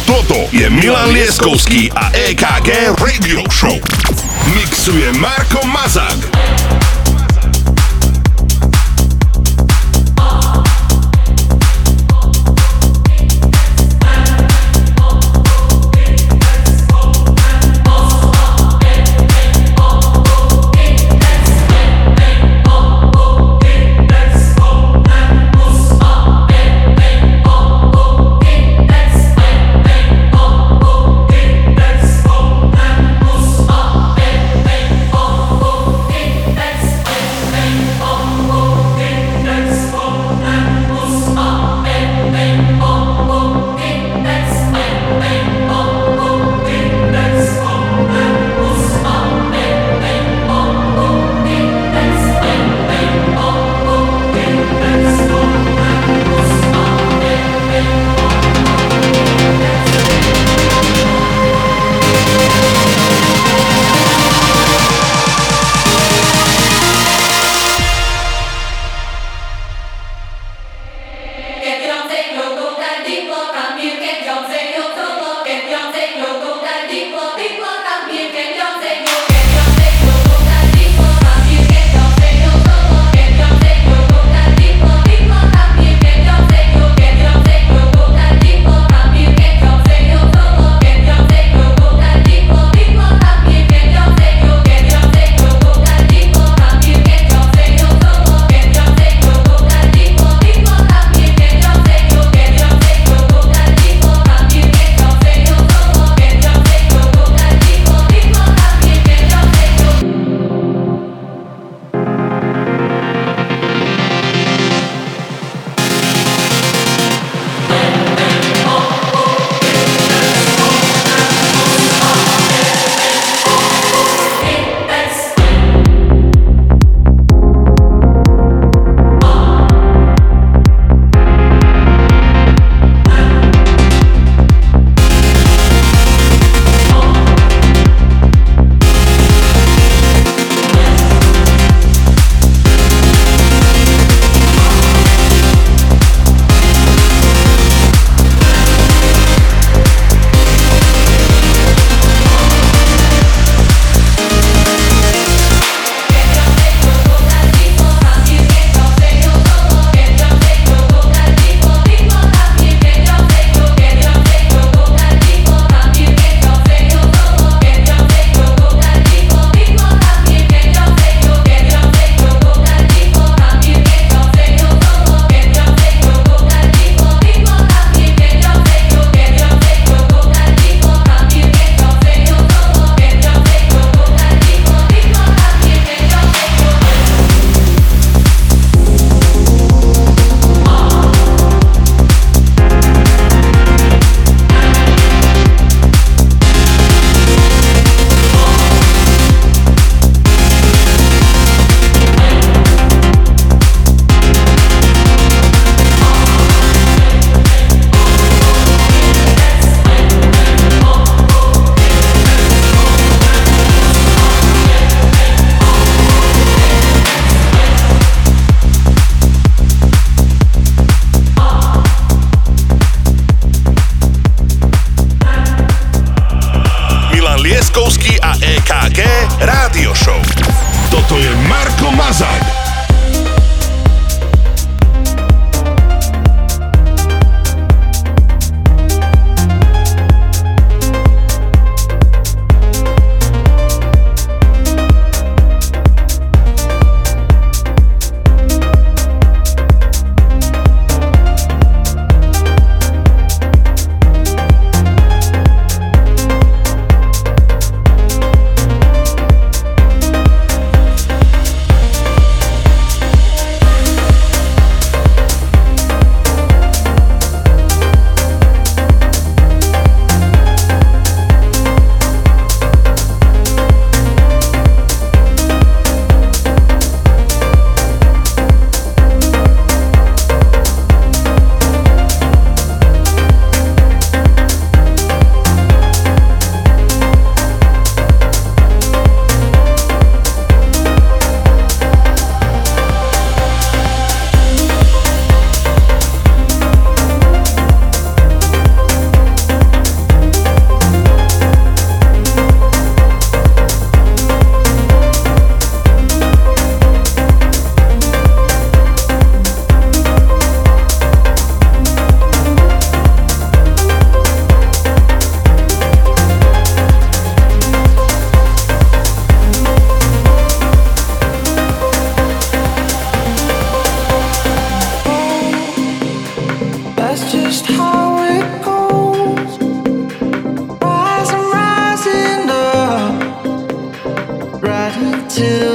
Toto je Milan Lieskovský a EKG Radio Show. Mixuje Marko Mazák. to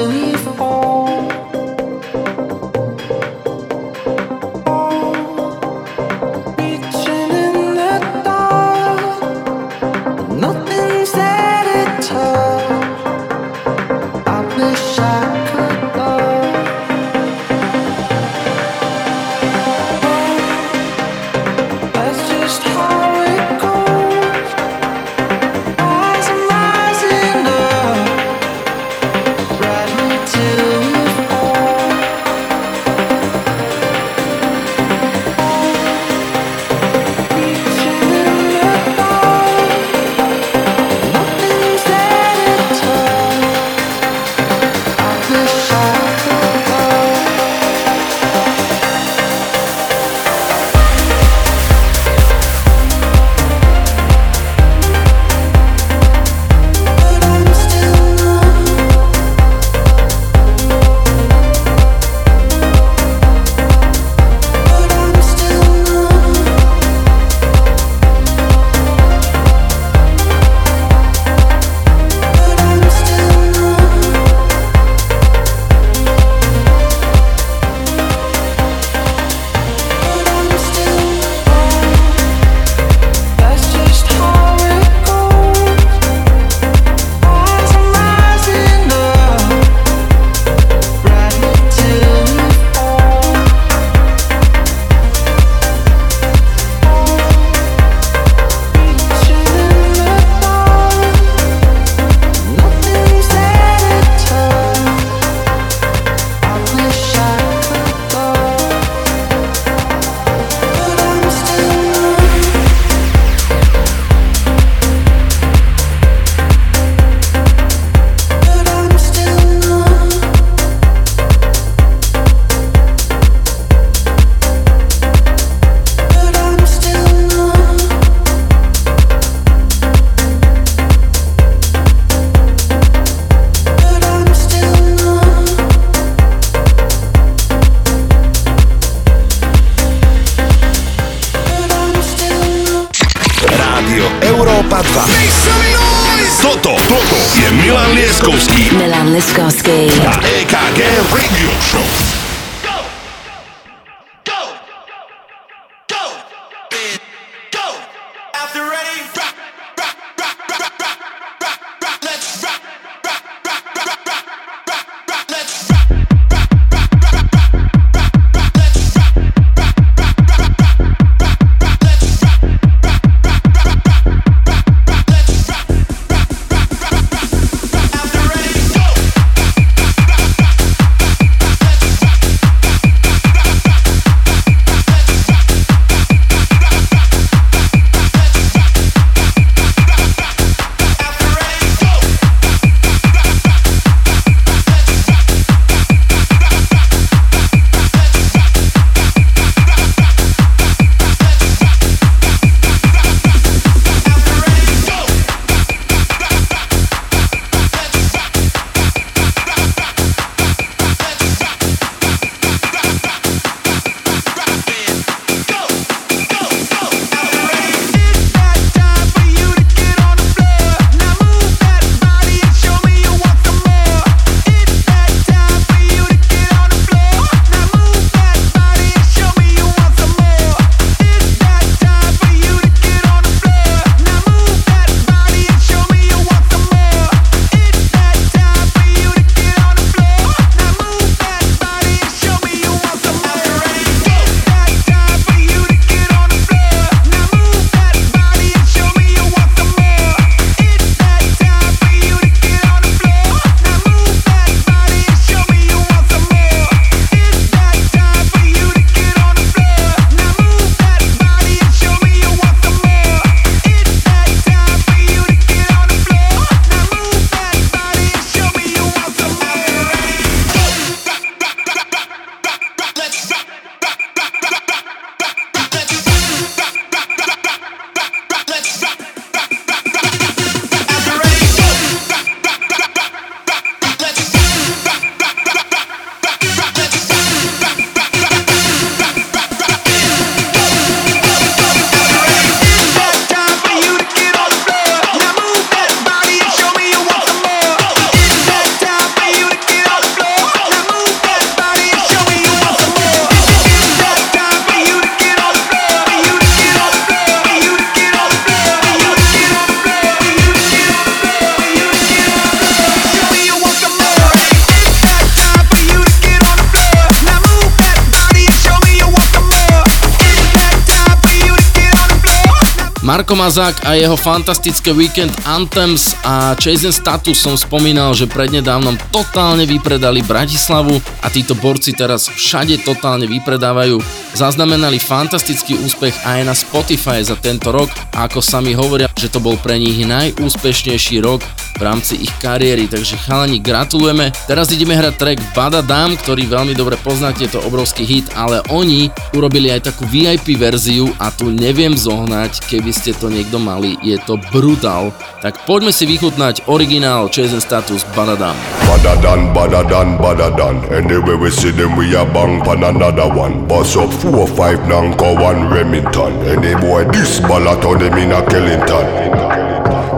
Marko Mazák a jeho fantastické Weekend Anthems a Chasing Status som spomínal, že prednedávnom totálne vypredali Bratislavu a títo borci teraz všade totálne vypredávajú. Zaznamenali fantastický úspech aj na Spotify za tento rok a ako sami hovoria, že to bol pre nich najúspešnejší rok v rámci ich kariéry, takže chalani gratulujeme. Teraz ideme hrať track Bada Dam, ktorý veľmi dobre poznáte, je to obrovský hit, ale oni urobili aj takú VIP verziu a tu neviem zohnať, keby ste to niekto mali, je to brutál. Tak poďme si vychutnať originál Chasing Status Bada Dam. Badder than, badder than, badder than. Anyway we see them, we a bang pan another one. Bust up four, five, Nanko, one Remington. Any boy this ballot on them in a Killington.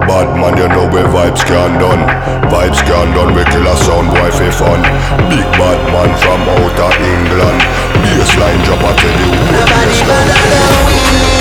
Bad man, you know where vibes can done. Vibes can done, we kill a sound boy for fun. Big bad man from outer England. Baseline drop, I tell you. Nobody better than we.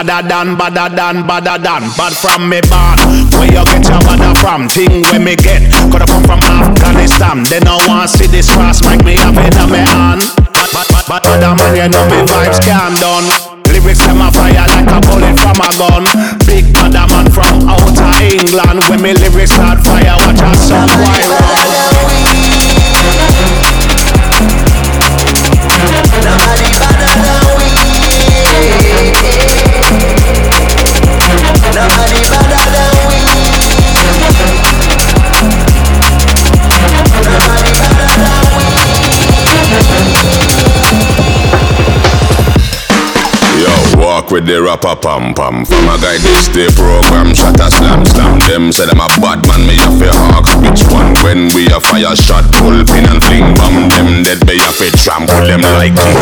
Badder than, badder than, badder than Bad from me born Where you get your badder from? Thing where me get. Coulda come from Afghanistan. They no want see this cross Make me have it on me hand. Bad, bad, bad, bad, badder man You know me vibes can done. Lyrics them a fire like a bullet from a gun. Big badder man from outer England. When me lyrics start fire Watch out some boy run with the rapper pam pam. From a guy this day program, shot a slam slam. Them say them a bad man, me have to ask which one. When we a fire shot, pull pin and fling bomb. Them dead, me have to trample them like king.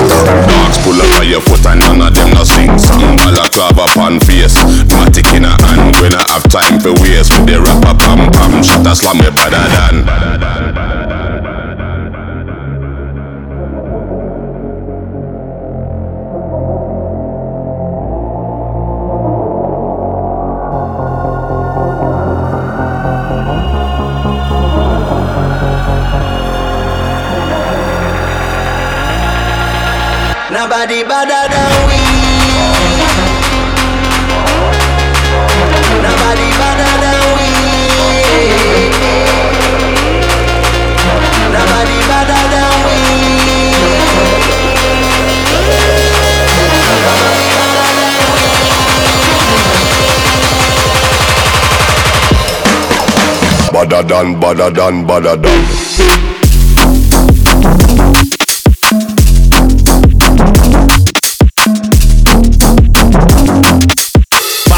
Dogs pull up on your foot and none of them no sing song. Balaclava pan face, matic in a hand. When I have time for waste with the rapper pam pam. Shot a slam me better than. Nobody better than we. Nobody better than we. Nobody better than we. Badder than, than, than.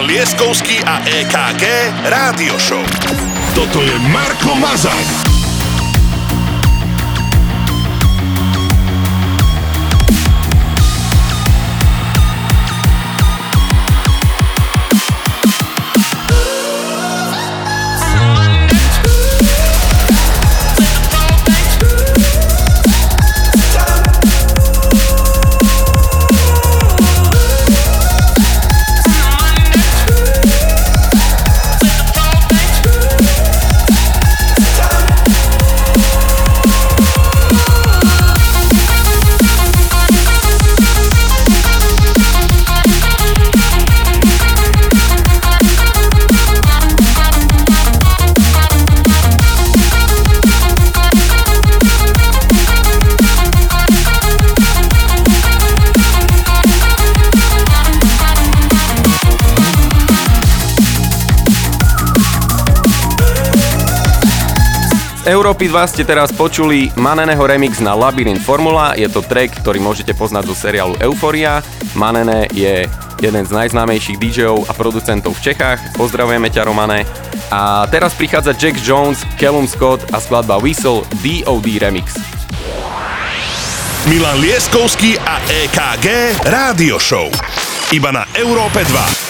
Milan Lieskovský a EKG Rádio Show. Toto je Marko Mazák. Európy 2 ste teraz počuli Maneného remix na Labyrinth Formula. Je to track, ktorý môžete poznať zo seriálu Euphoria. Manene je jeden z najznámejších DJov a producentov v Čechách. Pozdravujeme ťa, Romane. A teraz prichádza Jack Jones, Callum Scott a skladba Whistle DOD Remix. Milan Lieskovský a EKG Rádio Show. Iba na Európe 2.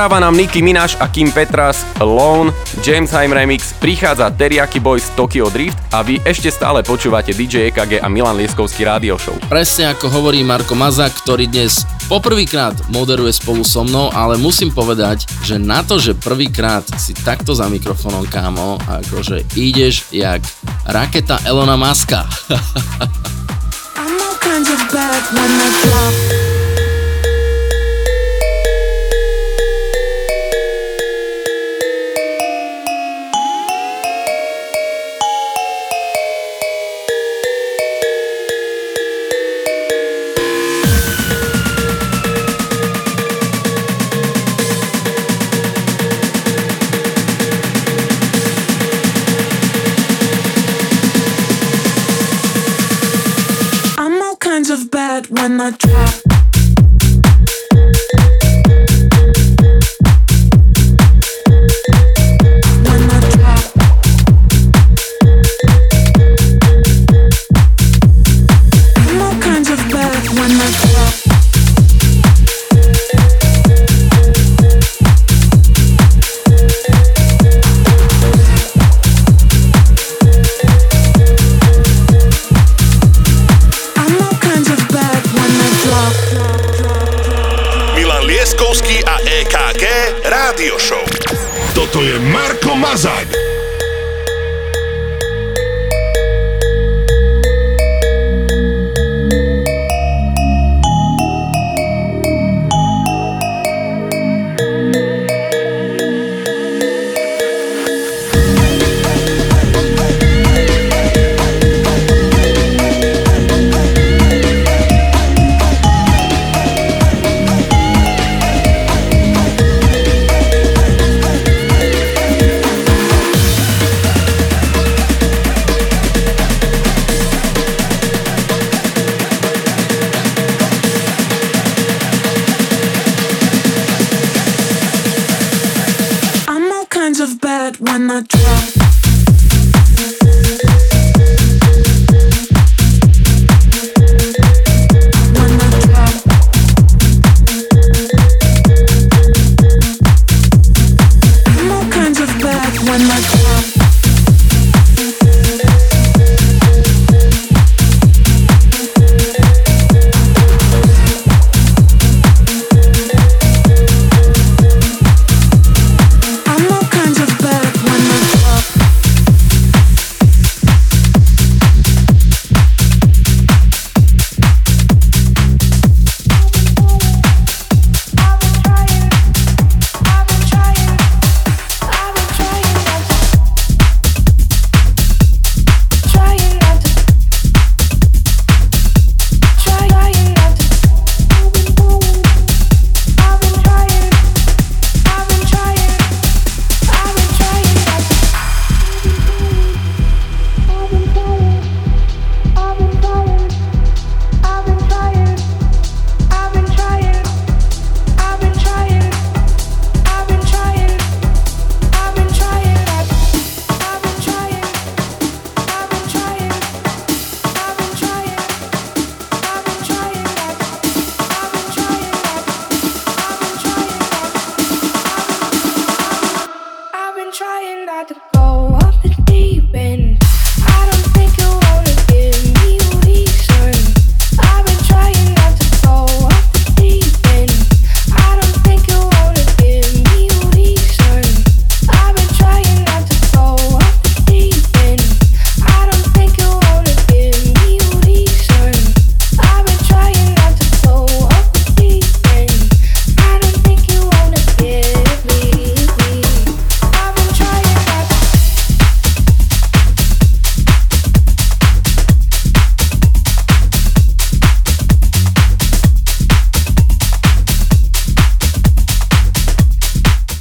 Dohráva nám Nicki Minaj a Kim Petras Lone, James Haim Remix, prichádza Teriyaki Boys Tokyo Drift a vy ešte stále počúvate DJ EKG a Milan Lieskovský rádio show. Presne ako hovorí Marko Mazak, ktorý dnes poprvýkrát moderuje spolu so mnou, ale musím povedať, že na to, že prvýkrát si takto za mikrofónom, kámo, akože ideš jak raketa Elona Muska. I'm all kinds of bad when I drop.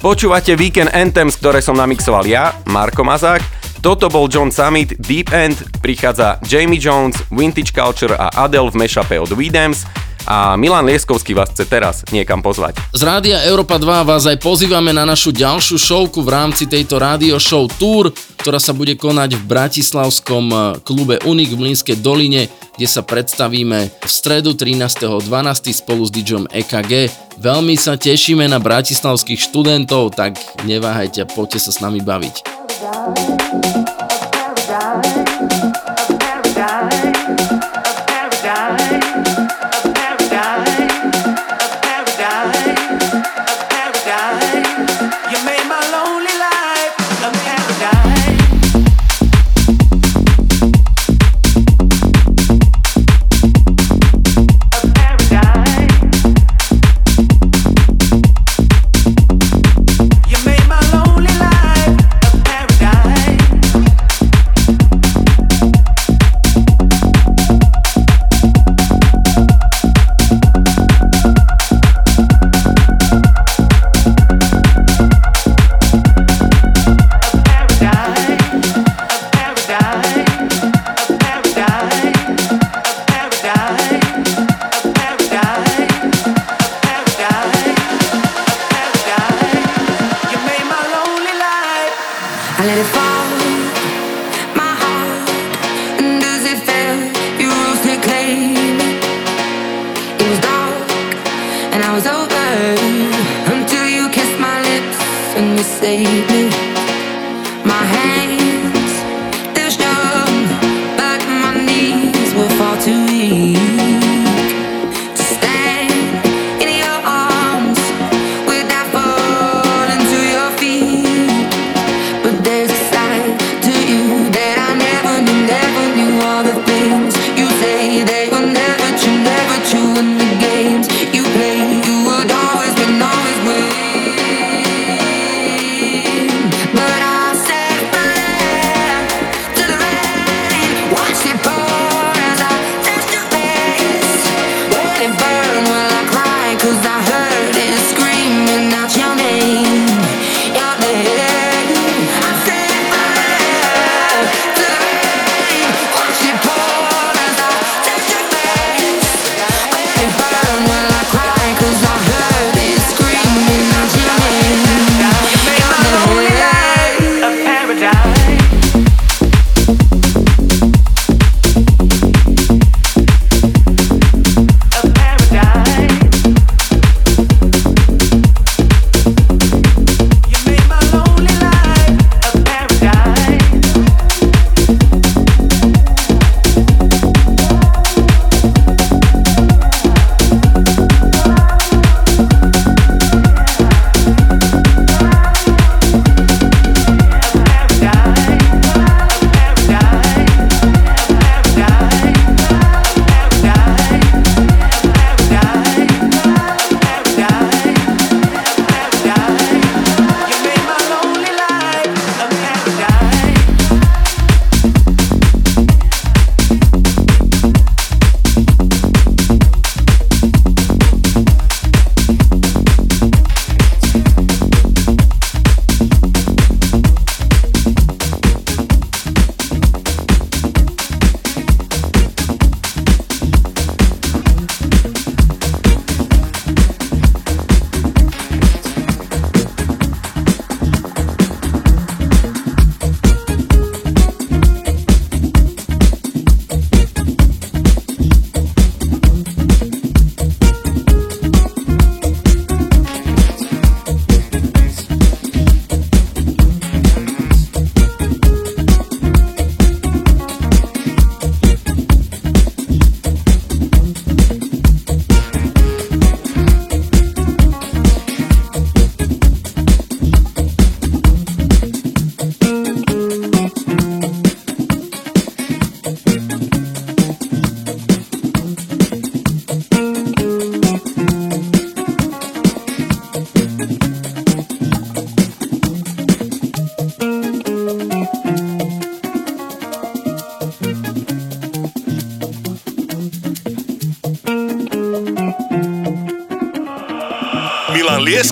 Počúvate Weekend Anthems, ktoré som namixoval ja, Marko Mazák. Toto bol John Summit, Deep End, prichádza Jamie Jones, Vintage Culture a Adele v mashupe od Weedams a Milan Lieskovský vás chce teraz niekam pozvať. Z Rádia Európa 2 vás aj pozývame na našu ďalšiu showku v rámci tejto rádio show Tour, ktorá sa bude konať v bratislavskom eh, klube Unik v Mlínskej doline, kde sa predstavíme v stredu 13.12. spolu s DJom EKG. Veľmi sa tešíme na bratislavských študentov, tak neváhajte, poďte sa s nami baviť. You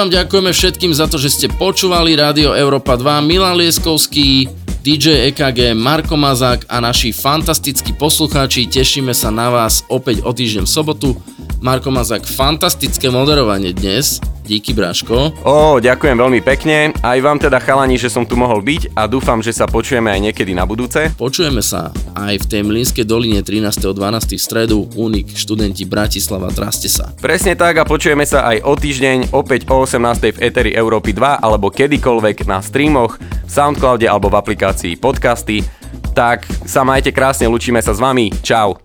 Vám ďakujeme všetkým za to, že ste počúvali Rádio Európa 2, Milan Lieskovský, DJ EKG, Marko Mazák a naši fantastickí poslucháči. Tešíme sa na vás opäť o týždeň v sobotu. Marko Mazák, fantastické moderovanie dnes. Díky, Bráško. Ó, ďakujem veľmi pekne. Aj vám teda chalani, že som tu mohol byť a dúfam, že sa počujeme aj niekedy na budúce. Počujeme sa aj v tej Mlínskej doline 13.12. v stredu. Unik, študenti Bratislava, traste sa. Presne tak a počujeme sa aj o týždeň, opäť o 18. v Eteri Európy 2 alebo kedykoľvek na streamoch, v Soundcloude alebo v aplikácii podcasty. Tak sa majte krásne, lučíme sa s vami. Čau.